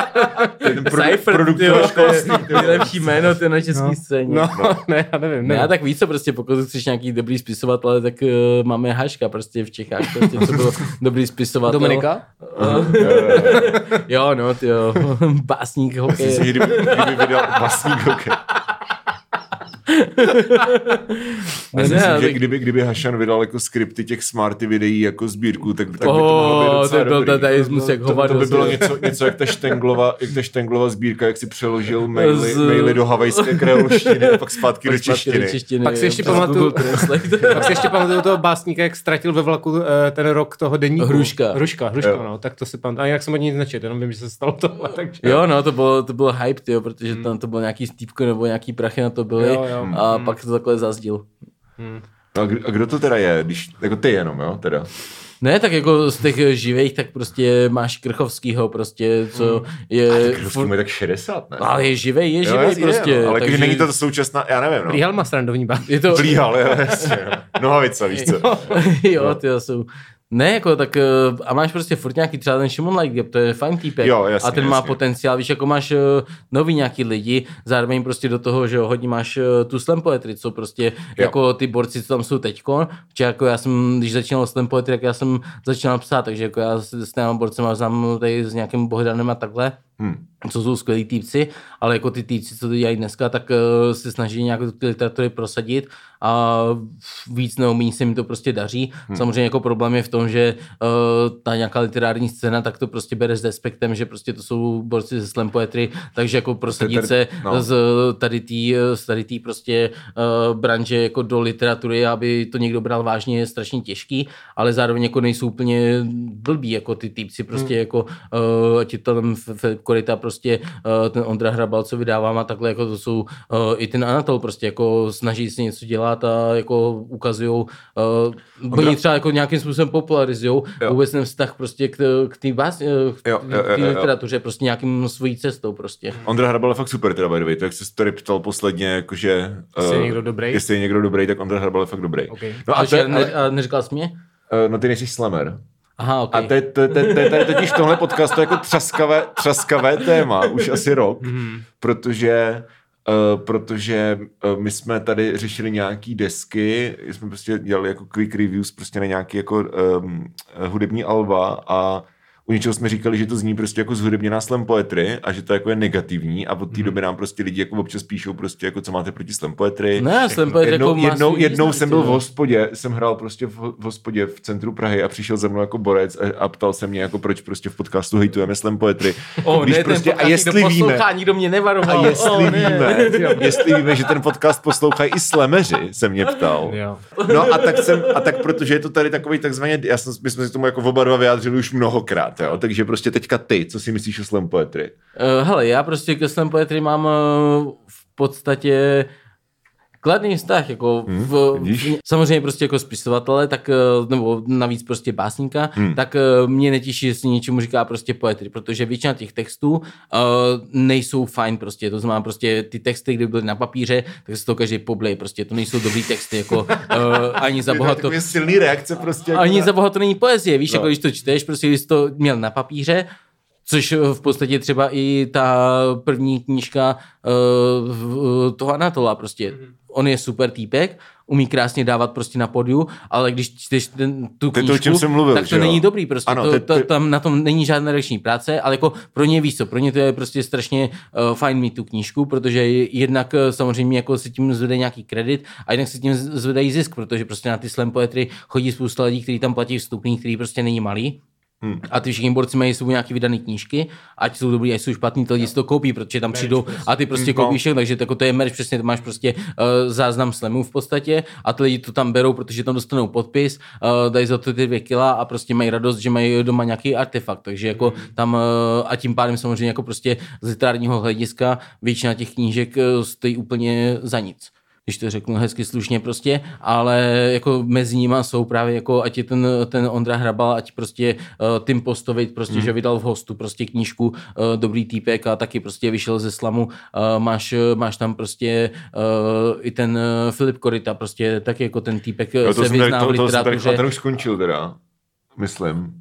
[SPEAKER 1] Ten pro, Cypher, produkt školství. Nejlepší jméno ty na české
[SPEAKER 3] no.
[SPEAKER 1] scéně.
[SPEAKER 3] No, no, ne, já nevím.
[SPEAKER 1] Ne, já tak víc, prostě pokud chceš nějaký dobrý spisovatel, tak uh, máme Haška prostě v Čechách, prostě, co byl dobrý spisovatel.
[SPEAKER 3] Dominika?
[SPEAKER 1] Uh, jo, no, ty jo. Básník hokej.
[SPEAKER 2] Jsi někdy, kdyby vydal básník hokej. Já si
[SPEAKER 1] Ne,
[SPEAKER 2] myslím,
[SPEAKER 1] ne,
[SPEAKER 2] že kdyby, kdyby Hašan vydal jako skripty těch smarty videí jako sbírku, tak, tak by to
[SPEAKER 1] Oh,
[SPEAKER 2] mohlo být
[SPEAKER 1] to byl
[SPEAKER 2] dobrý.
[SPEAKER 1] dadaismus jak
[SPEAKER 2] to, by bylo něco, něco jak ta Štenglova, jak ta Štenglova sbírka, jak si přeložil maily,
[SPEAKER 1] Z-
[SPEAKER 2] maily do havajské kreolštiny a pak zpátky do češtiny.
[SPEAKER 1] češtiny.
[SPEAKER 3] Pak si ještě pamatuju-
[SPEAKER 1] Google Translate.
[SPEAKER 3] Tak si ještě pamatuju toho básníka, jak ztratil ve vlaku eh, ten rok toho denníku.
[SPEAKER 1] Hruška.
[SPEAKER 3] Hruška, hruška,
[SPEAKER 2] Jo.
[SPEAKER 3] no, tak to si pamatuju. A jinak jsem od ní nic nečet, jenom vím, že se stalo tohle, takže...
[SPEAKER 1] Jo, no, to bylo, to bylo hype, tyjo, protože tam to bylo nějaký stýpko nebo nějaký prachy na to byly
[SPEAKER 3] Jo, jo.
[SPEAKER 1] A pak to takhle zazdil.
[SPEAKER 2] No a kdo, a kdo to teda je? Když, jako ty jenom, jo? Teda.
[SPEAKER 1] Ne, tak jako z těch živých, tak prostě máš Krchovskýho prostě, co je...
[SPEAKER 2] Kdo má tak 60, ne?
[SPEAKER 1] Ale je živej, je
[SPEAKER 2] Jo,
[SPEAKER 1] živej
[SPEAKER 2] jasně,
[SPEAKER 1] prostě.
[SPEAKER 2] no, ale takže...
[SPEAKER 1] takže
[SPEAKER 2] není to současná, já nevím, no.
[SPEAKER 3] Plíhal má srandovní básně.
[SPEAKER 1] Je to...
[SPEAKER 2] Plíhal, jo, jasně. no. Nohavica, víš co?
[SPEAKER 1] jo, ty jsou... Ne, jako tak, eh, a máš prostě furt nějaký třeba ten Šimon Like, to je fajn týpek.
[SPEAKER 2] Jo, jasně,
[SPEAKER 1] a ten má
[SPEAKER 2] jasně.
[SPEAKER 1] potenciál, víš, jako máš eh, nový nějaký lidi, zároveň prostě do toho, že hodně máš eh, tu slam poetry, co prostě, jo. jako ty borci, co tam jsou teďko, že jako já jsem, když začínal slam poetry, tak já jsem začínal psát, takže jako já s, s těma borcema znám tady s nějakým Bohdanem a takhle,
[SPEAKER 2] Hmm.
[SPEAKER 1] co jsou skvělí týpci, ale jako ty týpci, co to dělají dneska, tak uh, se snaží nějak ty literatury prosadit a víc neumí se mi to prostě daří. Hmm. Samozřejmě jako problém je v tom, že uh, ta nějaká literární scéna, tak to prostě bere s despektem, že prostě to jsou borci ze slam poetry, takže jako prosadit se no. z tady tý, z tady tý prostě uh, branže jako do literatury, aby to někdo bral vážně, je strašně těžký, ale zároveň jako nejsou úplně blbí, jako ty týpci prostě hmm. jako, uh, ať je tam Filip Korita, prostě uh, ten Ondra Hrabal, co vydávám a takhle, jako to jsou uh, i ten Anatol, prostě jako snaží se něco dělat a jako ukazujou, uh, oni třeba jako nějakým způsobem popularizujou
[SPEAKER 2] Jo.
[SPEAKER 1] vůbec ten vztah prostě k, k té bás, eh, k
[SPEAKER 2] Jo, jo, jo,
[SPEAKER 1] té
[SPEAKER 2] jo.
[SPEAKER 1] literatuře, prostě nějakým svojí cestou prostě.
[SPEAKER 2] Ondra Hrabal je fakt super, teda by the way. To, jak se tady ptal posledně, jakože...
[SPEAKER 3] Jestli je
[SPEAKER 2] eh,
[SPEAKER 3] někdo dobrý?
[SPEAKER 2] Jestli je někdo dobrý, tak Ondra Hrabal je fakt dobrý.
[SPEAKER 3] Okay.
[SPEAKER 2] No a,
[SPEAKER 1] a,
[SPEAKER 2] to,
[SPEAKER 1] že,
[SPEAKER 2] je-
[SPEAKER 1] ne,
[SPEAKER 2] ale,
[SPEAKER 1] a neříkal jsi mě?
[SPEAKER 2] eh, no ty nejsi slamer.
[SPEAKER 1] Aha, ok.
[SPEAKER 2] A to je, to, to, to, to je totiž tohle podcast to je jako třaskavé, třaskavé téma, už asi rok, protože Uh, protože uh, my jsme tady řešili nějaký desky, jsme prostě dělali jako quick reviews prostě na nějaký jako um, hudební alba a u něčeho jsme říkali, že to zní prostě jako zhudebněná slam poetry a že to jako je negativní a od té doby nám prostě lidi jako občas píšou prostě jako co máte proti slam poetry.
[SPEAKER 1] Ne, slam poetry
[SPEAKER 2] jednou,
[SPEAKER 1] jako
[SPEAKER 2] jednou, jednou jsem byl v
[SPEAKER 1] jo.
[SPEAKER 2] hospodě, jsem hrál prostě v, v hospodě v centru Prahy a přišel za mnou jako borec a, a ptal se mě jako proč prostě v podcastu hejtujeme slam poetry.
[SPEAKER 1] Oh,
[SPEAKER 2] Když
[SPEAKER 1] ne,
[SPEAKER 2] prostě, a jestli
[SPEAKER 1] někdo
[SPEAKER 2] víme,
[SPEAKER 1] poslouchá, nikdo mě nevaroval.
[SPEAKER 2] a jestli
[SPEAKER 1] oh, ne.
[SPEAKER 2] víme, jestli víme, že ten podcast poslouchají i slemeři, se mě ptal.
[SPEAKER 3] Jo.
[SPEAKER 2] No a tak jsem, a tak protože je to tady takový takzvaně, já jsem, my jsme si tomu jako oba dva vyjádřili už mnohokrát, jo, takže prostě teďka ty, co si myslíš o slam poetry?
[SPEAKER 1] Uh, hele, já prostě ke slam poetry mám uh, v podstatě kladný vztah, jako
[SPEAKER 2] Hmm,
[SPEAKER 1] v, samozřejmě prostě jako spisovatele, tak, uh, nebo navíc prostě básníka,
[SPEAKER 2] Hmm.
[SPEAKER 1] tak uh, mě netěší, jestli něčemu říká prostě poetry, protože většina těch textů uh, nejsou fajn prostě, to znamená prostě ty texty, kdyby byly na papíře, tak se to každý poblej, prostě to nejsou dobrý texty, jako uh, ani za boha to,
[SPEAKER 2] silný reakce prostě. Jako
[SPEAKER 1] ani
[SPEAKER 2] na-
[SPEAKER 1] za boha to není poezie, víš,
[SPEAKER 2] No.
[SPEAKER 1] jako když to čteš, prostě když to měl na papíře, což eh, v podstatě třeba i ta první knížka uh, toho Anatola prostě.
[SPEAKER 2] Mhm.
[SPEAKER 1] On je super týpek, umí krásně dávat prostě na podiu, ale když čteš ten, tu
[SPEAKER 2] To je
[SPEAKER 1] knížku,
[SPEAKER 2] to, o čem jsem mluvil,
[SPEAKER 1] tak to
[SPEAKER 2] jo?
[SPEAKER 1] není dobrý prostě.
[SPEAKER 2] Ano,
[SPEAKER 1] to,
[SPEAKER 2] ty-
[SPEAKER 1] to,
[SPEAKER 2] ty-
[SPEAKER 1] tam na tom není žádná redakční práce, ale jako pro ně víš co, pro ně to je prostě strašně uh, fajn mít tu knížku, protože jednak samozřejmě jako se tím zvede nějaký kredit a jednak se tím zvedají zisk, protože prostě na ty slam poetry chodí spousta lidí, kteří tam platí vstupný, který prostě není malý.
[SPEAKER 2] Hmm.
[SPEAKER 1] A ty všichni borci mají svou nějaký vydaný knížky, ať jsou dobrý, ať jsou špatný, ty lidi si to koupí, protože tam přijdou a ty prostě
[SPEAKER 2] No.
[SPEAKER 1] koupíš takže jako to je merch, přesně to máš prostě uh, záznam slamů v podstatě a ty lidi to tam berou, protože tam dostanou podpis, uh, dají za to ty dvě kila a prostě mají radost, že mají doma nějaký artefakt, takže jako tam uh, a tím pádem samozřejmě jako prostě z literárního hlediska většina těch knížek uh, stojí úplně za nic když to řeknu hezky slušně prostě, ale jako mezi nima jsou právě jako, ať je ten, ten Ondra Hrabal, ať prostě uh, Tim Postovit, prostě, mm. že vydal v hostu prostě knížku uh, Dobrý týpek a taky prostě vyšel ze slamu, uh, máš, máš tam prostě uh, i ten uh, Filip Korita, prostě taky jako ten týpek
[SPEAKER 2] Jo,
[SPEAKER 1] jo,
[SPEAKER 2] to
[SPEAKER 1] se
[SPEAKER 2] jsem tady,
[SPEAKER 1] vyzná v
[SPEAKER 2] to, to jsem tady,
[SPEAKER 1] literatuře,
[SPEAKER 2] ten už skončil teda, myslím.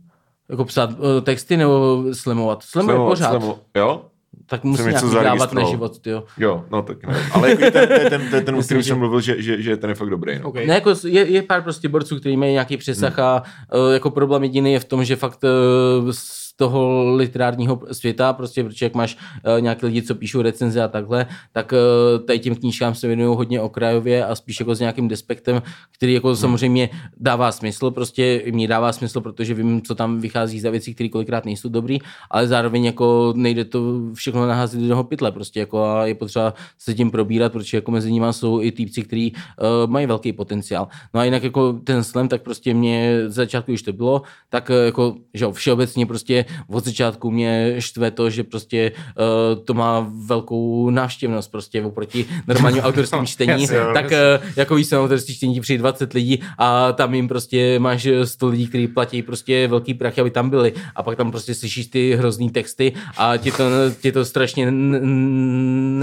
[SPEAKER 1] jako psát uh, texty nebo slemovat, slemuje pořád,
[SPEAKER 2] slemo- jo?
[SPEAKER 1] Tak musí
[SPEAKER 2] jsem něco
[SPEAKER 1] nějaký dávat na život, jo.
[SPEAKER 2] Jo, no tak ne. Ale jako ten, ten, ten, ten, ten o kterém jsem mluvil, že, že, že ten je fakt dobrý. No.
[SPEAKER 3] Okay.
[SPEAKER 1] Ne, jako je, je pár prostě borců, kteří mají nějaký přesah a uh, jako problém jediný je v tom, že fakt uh, toho literárního světa, prostě, protože jak máš uh, nějaké lidi, co píšou recenze a takhle, tak uh, tady těm knížkám se věnují hodně okrajově a spíš jako s nějakým despektem, který jako hmm. samozřejmě dává smysl, prostě mě dává smysl, protože vím, co tam vychází za věci, které kolikrát nejsou dobrý, ale zároveň jako nejde to všechno naházet do jednoho pytle, prostě jako a je potřeba se tím probírat, protože jako mezi nimi jsou i týpci, kteří uh, mají velký potenciál. No a jinak jako ten slam, tak prostě mě z začátku, už to bylo, tak uh, jako, že jo, všeobecně prostě od začátku mě štve to, že prostě uh, to má velkou návštěvnost prostě oproti normálnímu autorskému čtení, yes, tak uh, jako víš, na autorský čtení přijde 20 lidí a tam jim prostě máš 100 lidí, kteří platí prostě velký prachy, aby tam byli. A pak tam prostě slyšíš ty hrozný texty a ti to, ti to strašně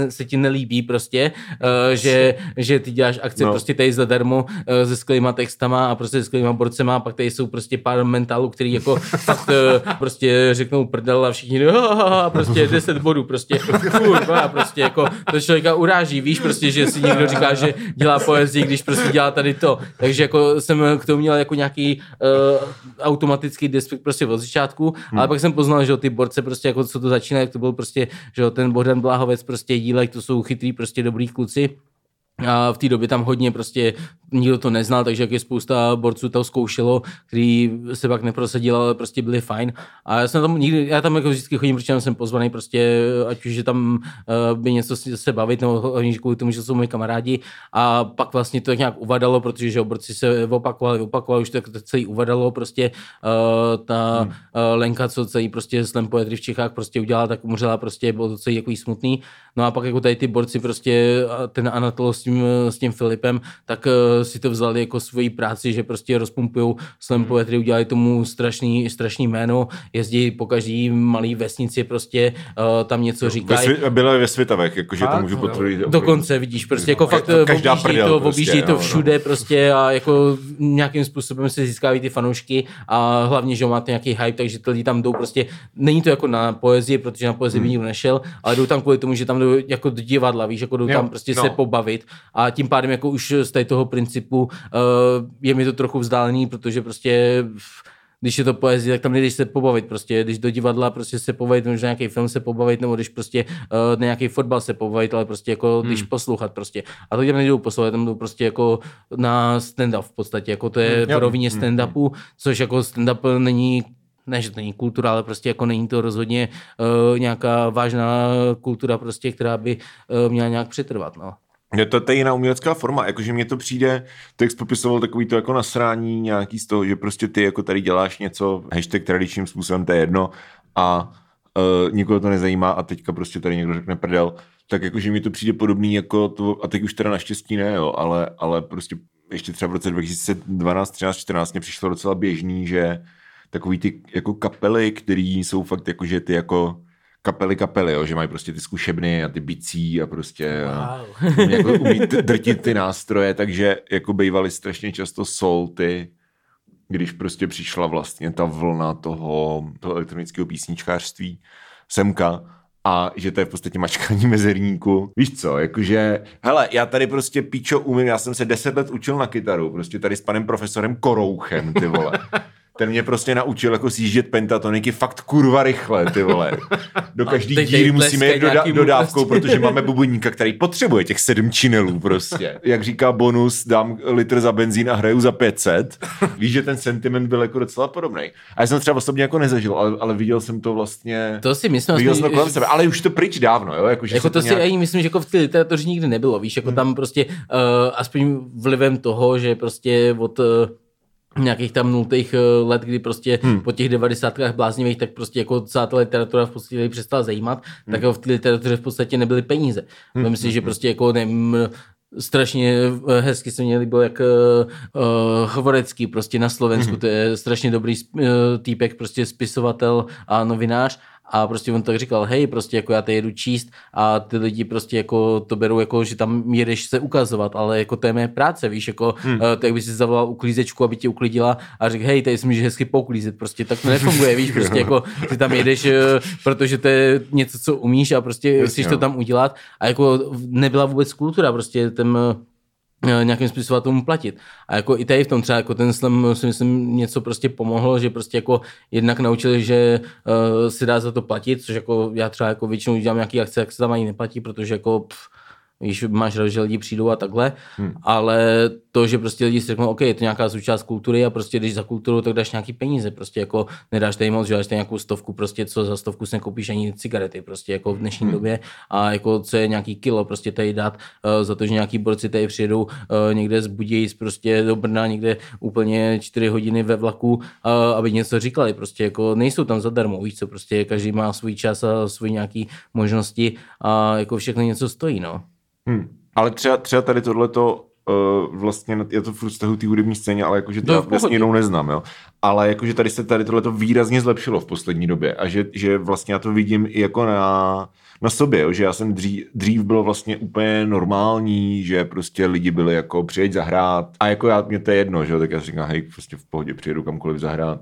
[SPEAKER 1] se ti nelíbí prostě, uh, že, že ty děláš akce no. prostě tady zadarmo uh, se skvělýma textama a prostě se skvělýma borcema a pak tady jsou prostě pár mentálů, který jako fakt uh, prostě řeknou prdel a všichni a prostě 10 bodů, prostě kurva, prostě jako to člověka uráží, víš prostě, že si někdo říká, že dělá poezii, když prostě dělá tady to. Takže jako jsem k tomu měl jako nějaký uh, automatický despekt prostě od začátku, hmm. ale pak jsem poznal, že ty borce prostě jako co to začíná, jak to byl prostě, že ten Bohdan Bláhovec prostě dílek, to jsou chytrý prostě dobrý kluci, a v té době tam hodně prostě nikdo to neznal, takže jak je spousta borců to zkoušelo, který se pak neprosadil, ale prostě byli fajn. A já jsem tam nikdy, já tam jako vždycky chodím, protože jsem pozvaný prostě, ať už je tam uh, by něco se bavit, nebo oni kvůli tomu, že jsou moji kamarádi. A pak vlastně to nějak uvadalo, protože že borci se opakovali, opakovali, už to, celý uvadalo, prostě uh, ta hmm. uh, Lenka, co celý prostě slam poetry v Čechách prostě udělala, tak umřela prostě, bylo to celý jako smutný. No a pak jako tady ty borci prostě, ten Anatol s tím, s tím Filipem, tak si to vzali jako svoji práci, že prostě rozpumpují slam hmm. poetry, udělali tomu strašný, strašný jméno, jezdí po každý malý vesnici, prostě uh, tam něco říkají.
[SPEAKER 2] Ve byla ve Světavech, jakože to můžu potvrdit.
[SPEAKER 1] Dokonce, vidíš, prostě jako fakt každá objíždí to, prostě, objíždí to no, no. všude no. prostě a jako nějakým způsobem se získávají ty fanoušky a hlavně, že máte nějaký hype, takže ty lidi tam jdou prostě, není to jako na poezii, protože na poezii hmm. by nikdo nešel, ale jdou tam kvůli tomu, že tam jdou jako do divadla, víš, jako jdou jo, tam prostě no. se pobavit a tím pádem jako už z toho principu uh, je mi to trochu vzdálený, protože prostě když je to poezie, tak tam nejdeš se pobavit prostě, když do divadla prostě se pobavit, možná nějaký film se pobavit, nebo když prostě uh, nějaký fotbal se pobavit, ale prostě jako když hmm. poslouchat prostě. A to tam nejdou poslouchat, tam jdou prostě jako na stand-up v podstatě, jako to je hmm. rovině hmm. stand-upu, což jako stand-up není ne, že to není kultura, ale prostě jako není to rozhodně uh, nějaká vážná kultura prostě, která by uh, měla nějak přetrvat, no.
[SPEAKER 2] Je to, to je jiná umělecká forma, jakože mně to přijde, text popisoval takový to jako nasrání nějaký z toho, že prostě ty jako tady děláš něco, hashtag tradičním způsobem, to je jedno a uh, nikoho to nezajímá a teďka prostě tady někdo řekne prdel, tak jakože mi to přijde podobný jako to, a teď už teda naštěstí ne, jo, ale, ale prostě ještě třeba v roce 2012, 13, 14 mě přišlo docela běžný, že takový ty jako kapely, které jsou fakt jako, že ty jako kapely kapely, jo, že mají prostě ty zkušebny a ty bicí a prostě wow. umí, jako, umí drtit ty nástroje, takže jako bývaly strašně často solty, když prostě přišla vlastně ta vlna toho, toho elektronického písničkářství semka a že to je v podstatě mačkání mezerníku. Víš co, jakože, hele, já tady prostě píčo umím, já jsem se deset let učil na kytaru, prostě tady s panem profesorem Korouchem, ty vole ten mě prostě naučil jako sjíždět pentatoniky fakt kurva rychle, ty vole. Do každý díry musíme jít doda- dodávkou, protože máme bubeníka, který potřebuje těch sedm činelů prostě. Jak říká bonus, dám litr za benzín a hraju za 500. Víš, že ten sentiment byl jako docela podobný. A já jsem třeba osobně jako nezažil, ale, ale viděl jsem to vlastně.
[SPEAKER 1] To si myslím,
[SPEAKER 2] viděl jsem to kolem sebe, ale už to pryč dávno, jo?
[SPEAKER 1] Jako, že jako to, to nějak... si myslím, že jako v té literatuře nikdy nebylo, víš, jako hmm. tam prostě uh, aspoň vlivem toho, že prostě od uh, nějakých tam nultých eh, let, kdy prostě hmm. po těch devadesátkách bláznivých, tak prostě jako celá ta literatura v podstatě přestala zajímat, hmm. tak v té literatuře v podstatě nebyly peníze. Hmm. Myslím si, že hmm. prostě jako nevím, strašně eh, hezky se mě líbilo, jak uh, Hovorecký prostě na Slovensku, hmm. to je strašně dobrý uh, týpek, prostě spisovatel a novinář a prostě on tak říkal, hej, prostě jako já to jedu číst a ty lidi prostě jako to berou jako, že tam jedeš se ukazovat, ale jako to je mé práce, víš, jako hmm. uh, tak by si zavolal uklízečku, aby tě uklidila a řekl, hej, tady si můžeš hezky pouklízet, prostě tak to nefunguje, víš, prostě jako ty tam jedeš, uh, protože to je něco, co umíš a prostě Jasně, chceš to tam udělat. A jako nebyla vůbec kultura, prostě ten eh, nějakým spisovatelům platit. A jako i tady v tom třeba jako ten slam si myslím něco prostě pomohlo, že prostě jako jednak naučili, že uh, si dá za to platit, což jako já třeba jako většinou dělám nějaký akce, jak se tam ani neplatí, protože jako pff, víš, máš rád, že lidi přijdou a takhle, hmm. ale to, že prostě lidi si řeknou, OK, je to nějaká součást kultury a prostě když za kulturu, tak dáš nějaký peníze, prostě jako nedáš tady moc, že dáš tady nějakou stovku, prostě co za stovku si nekoupíš ani cigarety, prostě jako v dnešní hmm. době a jako co je nějaký kilo, prostě tady dát uh, za to, že nějaký borci tady přijedou uh, někde z Budějic prostě do Brna, někde úplně čtyři hodiny ve vlaku, uh, aby něco říkali, prostě jako nejsou tam zadarmo, víš co, prostě každý má svůj čas a svůj nějaký možnosti a jako všechno něco stojí, no.
[SPEAKER 2] Hmm. Ale třeba, třeba tady tohleto uh, vlastně, je to furt vztahu té hudební scéně, ale jakože to no, já vlastně jinou neznám, jo. Ale jakože tady se tady tohleto výrazně zlepšilo v poslední době a že, že vlastně já to vidím i jako na, na sobě, jo, že já jsem dřív, dřív bylo vlastně úplně normální, že prostě lidi byli jako přijeď zahrát a jako já, mě to je jedno, že jo, tak já si říkám, hej, prostě v pohodě přijedu kamkoliv zahrát.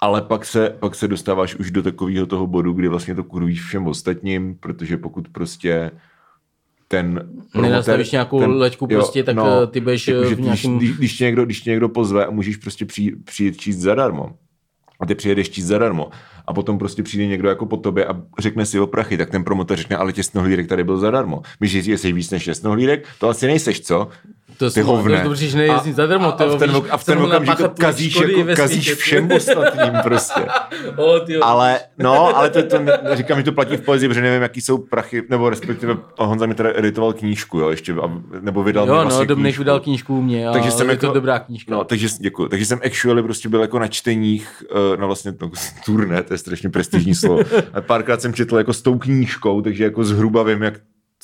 [SPEAKER 2] Ale pak se, pak se dostáváš už do takového toho bodu, kdy vlastně to kurvíš všem ostatním, protože pokud prostě ten
[SPEAKER 1] Nenastavíš nějakou ten, leďku prostě, jo, tak no, eh, ty budeš jako, v
[SPEAKER 2] nějakým... Když, když, tě někdo, když tě někdo pozve a můžeš prostě přijít, přijít číst zadarmo, a ty přijedeš číst zadarmo a potom prostě přijde někdo jako po tobě a řekne si o prachy, tak ten promotor řekne, ale těsnohlídek tady byl zadarmo. Víš, že jsi víc než těsnohlídek, to asi nejseš, co?
[SPEAKER 1] To ty hovne. To dobře, že nejezdí zadarmo.
[SPEAKER 2] A, a, v ten, a v ten kazíš, jako, kazíš všem ostatním prostě.
[SPEAKER 1] o,
[SPEAKER 2] ale, no, ale to, to říkám, že to platí v poezii, protože nevím, jaký jsou prachy, nebo respektive Honza mi teda editoval knížku, jo, ještě, nebo vydal
[SPEAKER 1] Jo,
[SPEAKER 2] no,
[SPEAKER 1] vlastně Dominic vydal knížku mě, takže jsem je jako, to dobrá knížka.
[SPEAKER 2] No, takže děkuji. Takže jsem actually prostě byl jako na čteních, eh, na vlastně no, turné, to je strašně prestižní slovo. A párkrát jsem četl jako s tou knížkou, takže jako zhruba vím, jak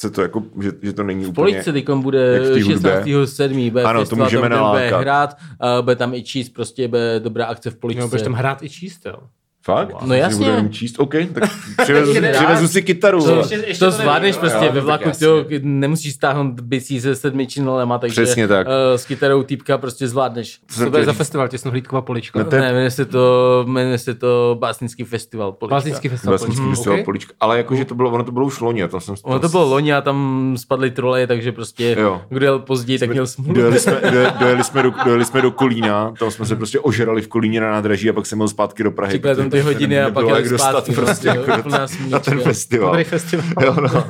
[SPEAKER 2] se to jako, že, že to není
[SPEAKER 1] v
[SPEAKER 2] úplně...
[SPEAKER 1] Police teďkom bude 16.7. bude
[SPEAKER 2] ano, to můžeme nalákat.
[SPEAKER 1] bude hrát, uh, bude tam i číst, prostě bude dobrá akce v Police. No,
[SPEAKER 3] budeš tam hrát i číst, jo.
[SPEAKER 2] Fakt?
[SPEAKER 1] No jasně. Budeme
[SPEAKER 2] číst, OK, tak přivezu, přivezu si kytaru.
[SPEAKER 1] To, ještě, ještě to, to zvládneš prostě jo, ve vlaku, ty nemusíš stáhnout bicí se sedmi činolema, takže
[SPEAKER 2] Přesně tak. Uh,
[SPEAKER 1] s kytarou týpka prostě zvládneš.
[SPEAKER 3] Co to bude za festival, těsnohlídková polička?
[SPEAKER 1] No, ten... Ne, jmenuje se to, jmenuje se to Básnický festival
[SPEAKER 3] polička. Básnický festival,
[SPEAKER 2] Básnický mm, festival okay. polička. Ale jakože to bylo, ono to bylo už loni. To jsem,
[SPEAKER 1] ono to bylo loni a tam spadly troleje, takže prostě jo. kdo jel později, tak měl smůlu.
[SPEAKER 2] Dojeli jsme, dojeli, jsme do, dojeli jsme do Kolína, tam jsme se prostě ožerali v Kolíně na nádraží a pak jsem měl zpátky do Prahy.
[SPEAKER 1] Tam ty hodiny a pak
[SPEAKER 2] jak dostat prostě jako na, na ten festival.
[SPEAKER 3] Dobrý festival.
[SPEAKER 2] Jo, no.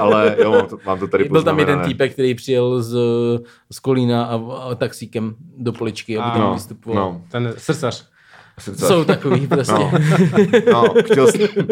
[SPEAKER 2] Ale jo, mám to, mám to tady
[SPEAKER 1] Byl tam jeden týpek, který přijel z, z Kolína a, a taxíkem do Poličky, aby tam no, vystupoval. No.
[SPEAKER 3] Ten srdcař.
[SPEAKER 1] Srdcař. Jsou takový prostě. No,
[SPEAKER 2] no chtěl,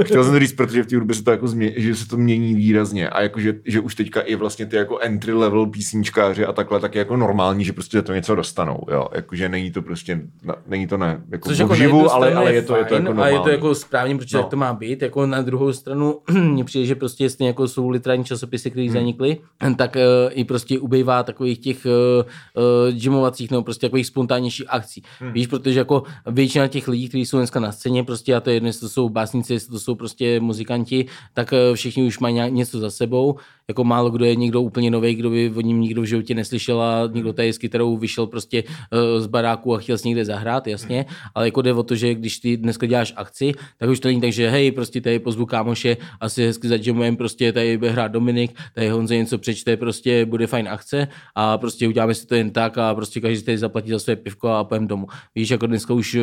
[SPEAKER 2] chtěl jsem říct, protože v té hudbě se to jako změ, že se to mění výrazně a jako, že, že už teďka i vlastně ty jako entry level písničkáři a takhle tak je jako normální, že prostě to něco dostanou, jo, jakože není to prostě, není to ne, jako Což jako živu, ale, ale je to, je to jako normální.
[SPEAKER 1] A je to jako správně, protože no. tak to má být, jako na druhou stranu mně přijde, že prostě jestli jako jsou literární časopisy, které hmm. zanikly, tak uh, i prostě ubejvá takových těch uh, uh, gymovacích nebo prostě takových spontánnějších akcí. Hmm. Víš, protože jako většina těch lidí, kteří jsou dneska na scéně, prostě a to je jedno, jestli to jsou básníci, jestli to jsou prostě muzikanti, tak eh, všichni už mají něco za sebou. Jako málo kdo je někdo úplně nový, kdo by o ním nikdo v životě neslyšel a někdo tady s kytarou vyšel prostě eh, z baráku a chtěl si někde zahrát, jasně. Ale jako jde o to, že když ty dneska děláš akci, tak už to není tak, že hej, prostě tady pozvu kámoše, asi hezky zajamujem, prostě tady bude hrát Dominik, tady Honza něco přečte, prostě bude fajn akce a prostě uděláme si to jen tak a prostě každý tady zaplatí za své pivko a pojem domů. Víš, jako dneska už eh,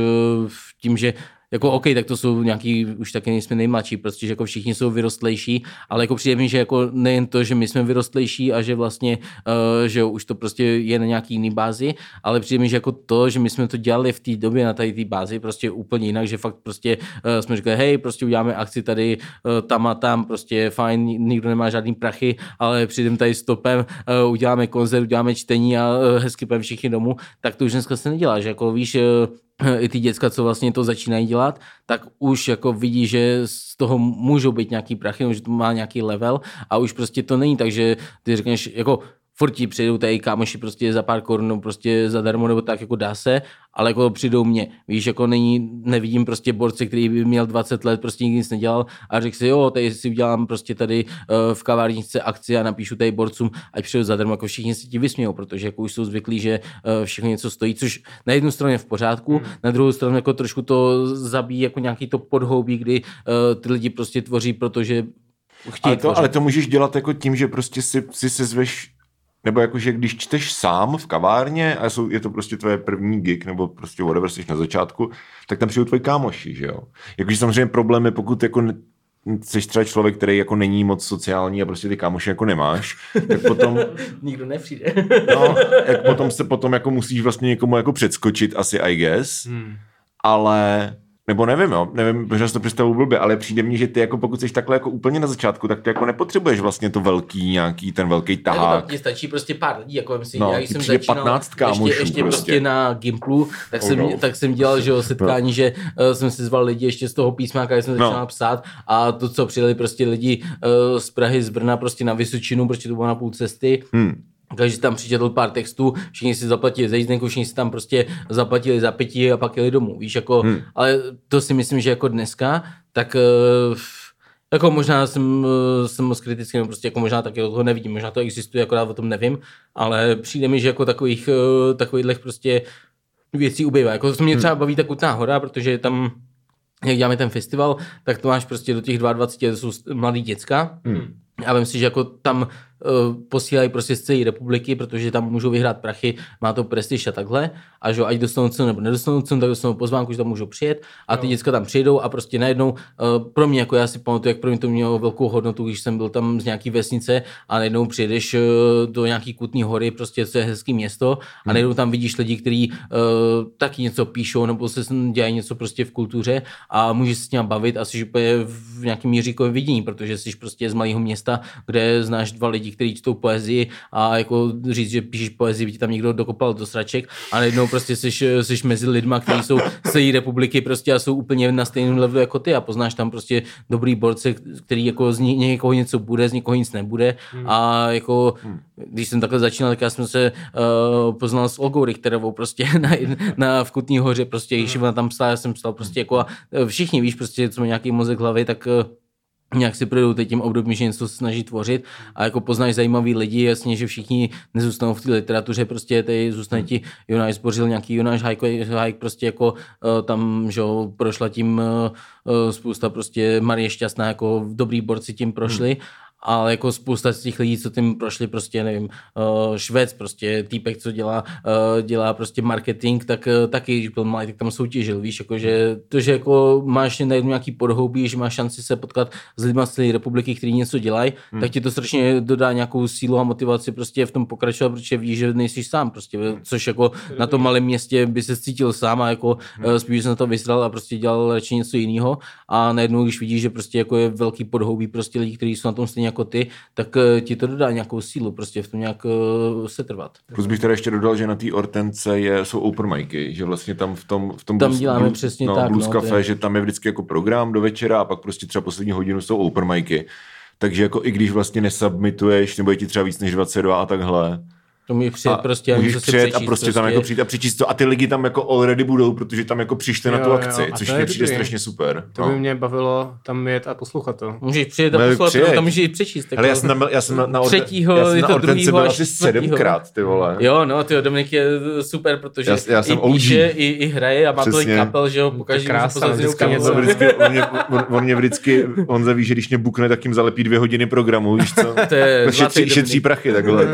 [SPEAKER 1] tím, že jako OK, tak to jsou nějaký, už taky nejsme nejmladší, prostě, že jako všichni jsou vyrostlejší, ale jako přijde mi, že jako nejen to, že my jsme vyrostlejší a že vlastně, uh, že už to prostě je na nějaký jiný bázi, ale přijde mi, že jako to, že my jsme to dělali v té době na tady té bázi prostě úplně jinak, že fakt prostě uh, jsme říkali, hej, prostě uděláme akci tady uh, tam a tam, prostě fajn, nikdo nemá žádný prachy, ale přijdeme tady stopem, uh, uděláme koncert, uděláme čtení a uh, hezky půjdeme všichni domů, tak to už dneska se nedělá, že jako víš, uh, i ty děcka, co vlastně to začínají dělat, tak už jako vidí, že z toho můžou být nějaký prachy, že to má nějaký level a už prostě to není tak, že ty řekneš, jako furt ti přijdou tady kámoši prostě za pár korun, prostě zadarmo nebo tak, jako dá se, ale jako přijdou mě. Víš, jako není, nevidím prostě borce, který by měl 20 let, prostě nikdy nic nedělal a řekl si, jo, tady si udělám prostě tady uh, v kavárničce akci a napíšu tady borcům, ať přijdou zadarmo, jako všichni si ti vysmějou, protože jako už jsou zvyklí, že uh, všechno něco stojí, což na jednu stranu je v pořádku, hmm. na druhou stranu jako trošku to zabíjí jako nějaký to podhoubí, kdy uh, ty lidi prostě tvoří, protože chtějí
[SPEAKER 2] ale to, ale to můžeš dělat jako tím, že prostě si, si se zveš nebo jakože když čteš sám v kavárně a jsou, je to prostě tvoje první gig, nebo prostě whatever jsi na začátku, tak tam přijdu tvoji kámoši, že jo. Jakože samozřejmě problém je, pokud jako jsi třeba člověk, který jako není moc sociální a prostě ty kámoši jako nemáš, tak potom...
[SPEAKER 1] Nikdo nepřijde.
[SPEAKER 2] no, jak potom se potom jako musíš vlastně někomu jako předskočit asi, I guess, hmm. ale nebo nevím, jo, nevím, protože to představu blbě, ale přijde mně, že ty jako pokud jsi takhle jako úplně na začátku, tak ty jako nepotřebuješ vlastně to velký nějaký, ten velký tahák.
[SPEAKER 1] Jako stačí prostě pár lidí, jako myslím,
[SPEAKER 2] No,
[SPEAKER 1] já jsem začínal
[SPEAKER 2] 15 kámošů
[SPEAKER 1] ještě, ještě
[SPEAKER 2] prostě.
[SPEAKER 1] prostě na Gimplu, tak,
[SPEAKER 2] Oh
[SPEAKER 1] jsem,
[SPEAKER 2] no.
[SPEAKER 1] tak jsem dělal, že jo, setkání,
[SPEAKER 2] No.
[SPEAKER 1] že uh, jsem si zval lidi ještě z toho písmáka, když jsem
[SPEAKER 2] No.
[SPEAKER 1] začínal psát a to, co přijeli prostě lidi uh, z Prahy, z Brna, prostě na Vysočinu, prostě to bylo na půl cesty,
[SPEAKER 2] Hmm.
[SPEAKER 1] Takže tam přičetl pár textů, všichni si zaplatili za jízdenku, všichni si tam prostě zaplatili za pití a pak jeli domů, víš, jako,
[SPEAKER 2] Hmm.
[SPEAKER 1] ale to si myslím, že jako dneska, tak uh, jako možná jsem, eh, jsem moc kritický, nebo prostě jako možná taky toho nevidím, možná to existuje, akorát o tom nevím, ale přijde mi, že jako takových, eh, takových prostě věcí ubývá. Jako to mě třeba baví ta Kutná hora, protože tam jak děláme ten festival, tak to máš prostě do těch 22, to jsou mladý děcka.
[SPEAKER 2] Hmm.
[SPEAKER 1] Já vím si, že jako tam posílají prostě z celé republiky, protože tam můžou vyhrát prachy, má to prestiž a takhle. A že ať dostanou cenu nebo nedostanou cenu, tak dostanou pozvánku, že tam můžou přijet. A ty děcka tam přijdou a prostě najednou uh, pro mě, jako já si pamatuju, jak pro mě to mělo velkou hodnotu, když jsem byl tam z nějaký vesnice a najednou přijedeš uh, do nějaký kutní hory, prostě co je hezký město a najednou tam vidíš lidi, kteří taky něco píšou nebo se dělají něco prostě v kultuře a můžeš se s ním bavit a jsi úplně v nějakém měříkovém vidění, protože jsi prostě z malého města, kde znáš dva lidi, kteří čtou poezii a jako říct, že píšeš poezii, by ti tam někdo dokopal do sraček a najednou prostě jsi, jsi mezi lidma, kteří jsou z celé republiky prostě a jsou úplně na stejném levelu jako ty a poznáš tam prostě dobrý borce, který jako z ně- někoho něco bude, z někoho nic nebude. A jako když jsem takhle začínal, tak já jsem se uh, poznal s Olgou Richterovou prostě na, na v Kutní hoře, prostě, když ona tam psala, já jsem psal prostě jako a eh, všichni víš prostě, co má nějaký mozek hlavy, tak eh, nějak si projdou teď tím obdobím, že něco se snaží tvořit a jako poznáš zajímavý lidi, jasně, že všichni nezůstanou v té literatuře, prostě tady zůstane ti Jonáš Zbořil, nějaký Jonáš Hajk, Hajk prostě jako uh, tam, že jo, prošla tím uh, spousta prostě Marie Šťastná, jako dobrý borci tím prošli, ale jako spousta z těch lidí, co tím prošli, prostě nevím, uh, Švec, prostě týpek, co dělá, uh, dělá prostě marketing, tak uh, taky, když byl malý, tak tam soutěžil, víš, jako, že to, že jako máš najednou nějaký podhoubí, že máš šanci se potkat s lidmi z celé republiky, kteří něco dělají, hmm. tak ti to strašně dodá nějakou sílu a motivaci prostě v tom pokračovat, protože víš, že nejsi sám, prostě, což jako na tom malém městě by se cítil sám a jako hmm. spíš se na to vysral a prostě dělal radši něco jiného a najednou, když vidíš, že prostě jako je velký podhoubí prostě lidí, kteří jsou na tom stejně jako ty, tak eh, ti to dodá nějakou sílu prostě v tom nějak eh, setrvat.
[SPEAKER 2] Plus bych teda ještě dodal, že na té Ortence je, jsou open micy, že vlastně tam v tom, v tom
[SPEAKER 1] Tam
[SPEAKER 2] blues,
[SPEAKER 1] děláme
[SPEAKER 2] blues,
[SPEAKER 1] přesně
[SPEAKER 2] no,
[SPEAKER 1] tak,
[SPEAKER 2] Blues
[SPEAKER 1] no,
[SPEAKER 2] Cafe,
[SPEAKER 1] je-
[SPEAKER 2] že tam je vždycky jako program do večera a pak prostě třeba poslední hodinu jsou open micy. Takže jako i když vlastně nesubmituješ, nebo je ti třeba víc než 22 a takhle,
[SPEAKER 1] To mi přijet
[SPEAKER 2] a
[SPEAKER 1] prostě a
[SPEAKER 2] můžeš
[SPEAKER 1] si
[SPEAKER 2] přijet a prostě, tam jako přijít a přečíst to a ty lidi tam jako already budou, protože tam jako přišli na
[SPEAKER 3] Jo,
[SPEAKER 2] tu
[SPEAKER 3] jo,
[SPEAKER 2] akci,
[SPEAKER 3] a
[SPEAKER 2] což mě přijde
[SPEAKER 3] dobrý.
[SPEAKER 2] strašně super.
[SPEAKER 3] To
[SPEAKER 2] no.
[SPEAKER 3] by mě bavilo tam jet a poslouchat to.
[SPEAKER 1] Můžeš přijet a
[SPEAKER 2] Ne,
[SPEAKER 1] poslat,
[SPEAKER 2] přijeď.
[SPEAKER 1] tam můžeš přečíst. tak
[SPEAKER 2] Hele, já
[SPEAKER 1] to-
[SPEAKER 2] jsem, byl- já jsem na, na,
[SPEAKER 1] Třetího,
[SPEAKER 2] já jsem
[SPEAKER 1] je
[SPEAKER 2] na
[SPEAKER 1] to
[SPEAKER 2] Ortence byl asi sedmkrát, ty vole.
[SPEAKER 1] Jo, no, ty Dominik je super, protože
[SPEAKER 2] Já- já jsem
[SPEAKER 1] i píše, i, i hraje a má tolik kapel, že jo, pokaždé
[SPEAKER 3] krása, vždycky něco.
[SPEAKER 2] On, mě, vždycky, on zaví, že když mě bukne, tak jim zalepí dvě hodiny programu, víš co?
[SPEAKER 1] To je
[SPEAKER 2] To
[SPEAKER 1] zlatý
[SPEAKER 2] šetří, prachy takhle.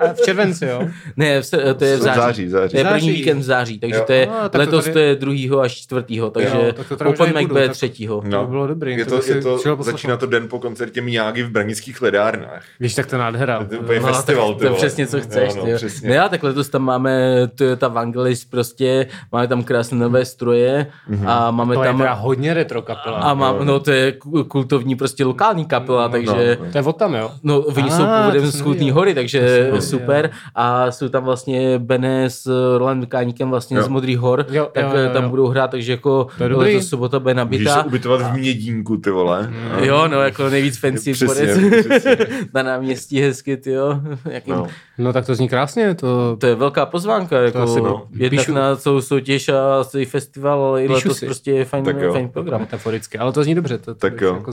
[SPEAKER 3] A v červenci, jo?
[SPEAKER 1] Ne, v, to je v září.
[SPEAKER 2] září, září.
[SPEAKER 1] To je první
[SPEAKER 3] Září.
[SPEAKER 1] víkend v září, takže
[SPEAKER 2] Jo.
[SPEAKER 1] to je,
[SPEAKER 3] No, tak to
[SPEAKER 1] letos
[SPEAKER 3] tady-
[SPEAKER 1] to je druhýho až čtvrtýho, takže
[SPEAKER 3] Jo, tak to
[SPEAKER 1] Open Mic bude
[SPEAKER 3] tak-
[SPEAKER 1] třetího.
[SPEAKER 3] To by bylo dobrý,
[SPEAKER 2] Je
[SPEAKER 3] to
[SPEAKER 2] to, je to, začíná to den po koncertě Mijágy v branických ledárnách.
[SPEAKER 3] Víš, tak to nádhera.
[SPEAKER 2] To je úplně
[SPEAKER 1] No,
[SPEAKER 2] festival,
[SPEAKER 1] to je
[SPEAKER 2] vole.
[SPEAKER 1] přesně, co chceš.
[SPEAKER 2] Jo, no,
[SPEAKER 1] jo.
[SPEAKER 2] přesně.
[SPEAKER 1] No já tak letos tam máme Toyota Vangelis prostě, máme tam krásné nové stroje a máme
[SPEAKER 3] To je
[SPEAKER 1] tam...
[SPEAKER 3] teda hodně retro kapela.
[SPEAKER 1] A mám, no to je ku- kultovní prostě lokální kapela, takže...
[SPEAKER 2] no.
[SPEAKER 3] To je od tam, jo?
[SPEAKER 1] No, oni jsou původem
[SPEAKER 3] to
[SPEAKER 1] z Kutní hory, takže super. A jsou tam vlastně Bene s Rolandem Káníkem vlastně
[SPEAKER 2] Jo.
[SPEAKER 1] z Modrých hor,
[SPEAKER 3] Jo,
[SPEAKER 1] tak
[SPEAKER 3] jo, jo, jo.
[SPEAKER 1] tam budou hrát, takže jako
[SPEAKER 3] To je
[SPEAKER 1] letos sobota bude
[SPEAKER 2] Můžeš
[SPEAKER 1] nabitá.
[SPEAKER 2] se ubytovat v Mědínku, ty vole.
[SPEAKER 1] Jo, no, jako nejvíc fancy
[SPEAKER 2] Přesně, přesně.
[SPEAKER 1] na náměstí hezky, ty jo. Jakým,
[SPEAKER 2] No.
[SPEAKER 3] No tak to zní krásně, to...
[SPEAKER 1] To je velká pozvánka, jako
[SPEAKER 3] asi
[SPEAKER 2] no.
[SPEAKER 1] jednak
[SPEAKER 3] Píšu-
[SPEAKER 1] na celou soutěž a celý festival, ale i
[SPEAKER 3] Píšu
[SPEAKER 1] letos
[SPEAKER 3] si.
[SPEAKER 1] prostě je fajn, fajn program.
[SPEAKER 3] Metaforicky, ale to zní dobře, to, to
[SPEAKER 2] Tak jo.
[SPEAKER 3] jako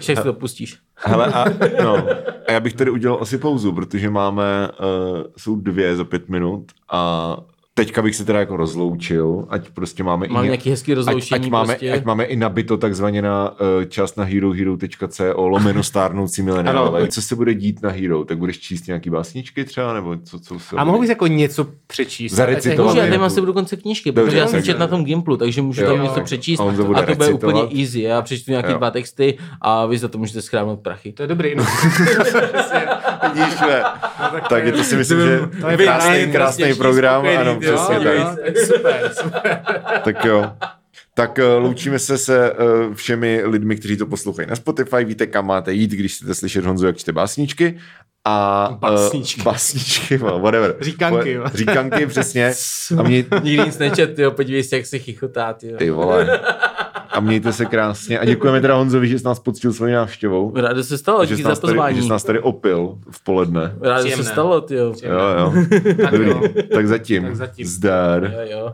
[SPEAKER 1] si to pustíš.
[SPEAKER 2] Hele, a, no, já bych tady udělal asi pauzu, protože máme, uh, jsou dvě za pět minut a teďka bych se teda jako rozloučil, ať prostě máme
[SPEAKER 1] Mám
[SPEAKER 2] i,
[SPEAKER 1] nějaký hezký
[SPEAKER 2] ať,
[SPEAKER 1] rozloučení
[SPEAKER 2] ať, máme,
[SPEAKER 1] prostě.
[SPEAKER 2] ať máme i nabito takzvaně na uh, čas na herohero.co lomeno stárnoucí mileniálové.
[SPEAKER 3] Ano.
[SPEAKER 2] Co se bude dít na Hero? Tak budeš číst nějaký básničky třeba? Nebo co, co se
[SPEAKER 3] A mohl bys jako něco přečíst?
[SPEAKER 2] Zarecitovat.
[SPEAKER 1] Můžu, já
[SPEAKER 2] Dobře,
[SPEAKER 1] tady mám
[SPEAKER 2] jako-
[SPEAKER 1] se budu konce knížky,
[SPEAKER 2] Dobře,
[SPEAKER 1] protože já jsem
[SPEAKER 2] tak-
[SPEAKER 1] čet na tom Gimplu, takže můžu
[SPEAKER 2] Jo,
[SPEAKER 1] tam něco přečíst
[SPEAKER 2] a on to bude
[SPEAKER 1] a to bude
[SPEAKER 2] recitovat.
[SPEAKER 1] úplně easy. Já přečtu nějaký
[SPEAKER 2] Jo.
[SPEAKER 1] dva texty a vy za to můžete schránout prachy.
[SPEAKER 3] To je dobrý. No.
[SPEAKER 2] Vidíš, ne? tak je to si myslím, že
[SPEAKER 3] to je
[SPEAKER 2] krásný, krásný program.
[SPEAKER 1] spokojený,
[SPEAKER 2] Ano,
[SPEAKER 1] jo,
[SPEAKER 2] přesně
[SPEAKER 1] jo.
[SPEAKER 2] tak.
[SPEAKER 3] tak super, super.
[SPEAKER 2] Tak jo. Tak uh, loučíme se se uh, všemi lidmi, kteří to poslouchají na Spotify. Víte, kam máte jít, když chcete slyšet Honzu, jak čte básničky. A, uh,
[SPEAKER 3] Básničky.
[SPEAKER 2] básničky, well, whatever.
[SPEAKER 3] Říkanky, jo.
[SPEAKER 2] Říkanky, přesně. A mě,
[SPEAKER 1] Nikdy nic nečet, jo, podívej se, jak se chichotá, jo.
[SPEAKER 2] ty vole. A mějte se krásně. A děkujeme teda Honzovi, že jsi nás poctil svojí návštěvou.
[SPEAKER 1] Rádo se stalo,
[SPEAKER 2] Že
[SPEAKER 1] díky za
[SPEAKER 2] nás tady,
[SPEAKER 1] pozvání.
[SPEAKER 2] že jsi nás tady opil v poledne.
[SPEAKER 1] Rádo se stalo, ty jo.
[SPEAKER 2] Jo, jo.
[SPEAKER 3] Tak
[SPEAKER 2] Dobrý.
[SPEAKER 3] jo.
[SPEAKER 2] Tak zatím.
[SPEAKER 3] Tak zatím.
[SPEAKER 2] Zdar.
[SPEAKER 1] Jo, jo.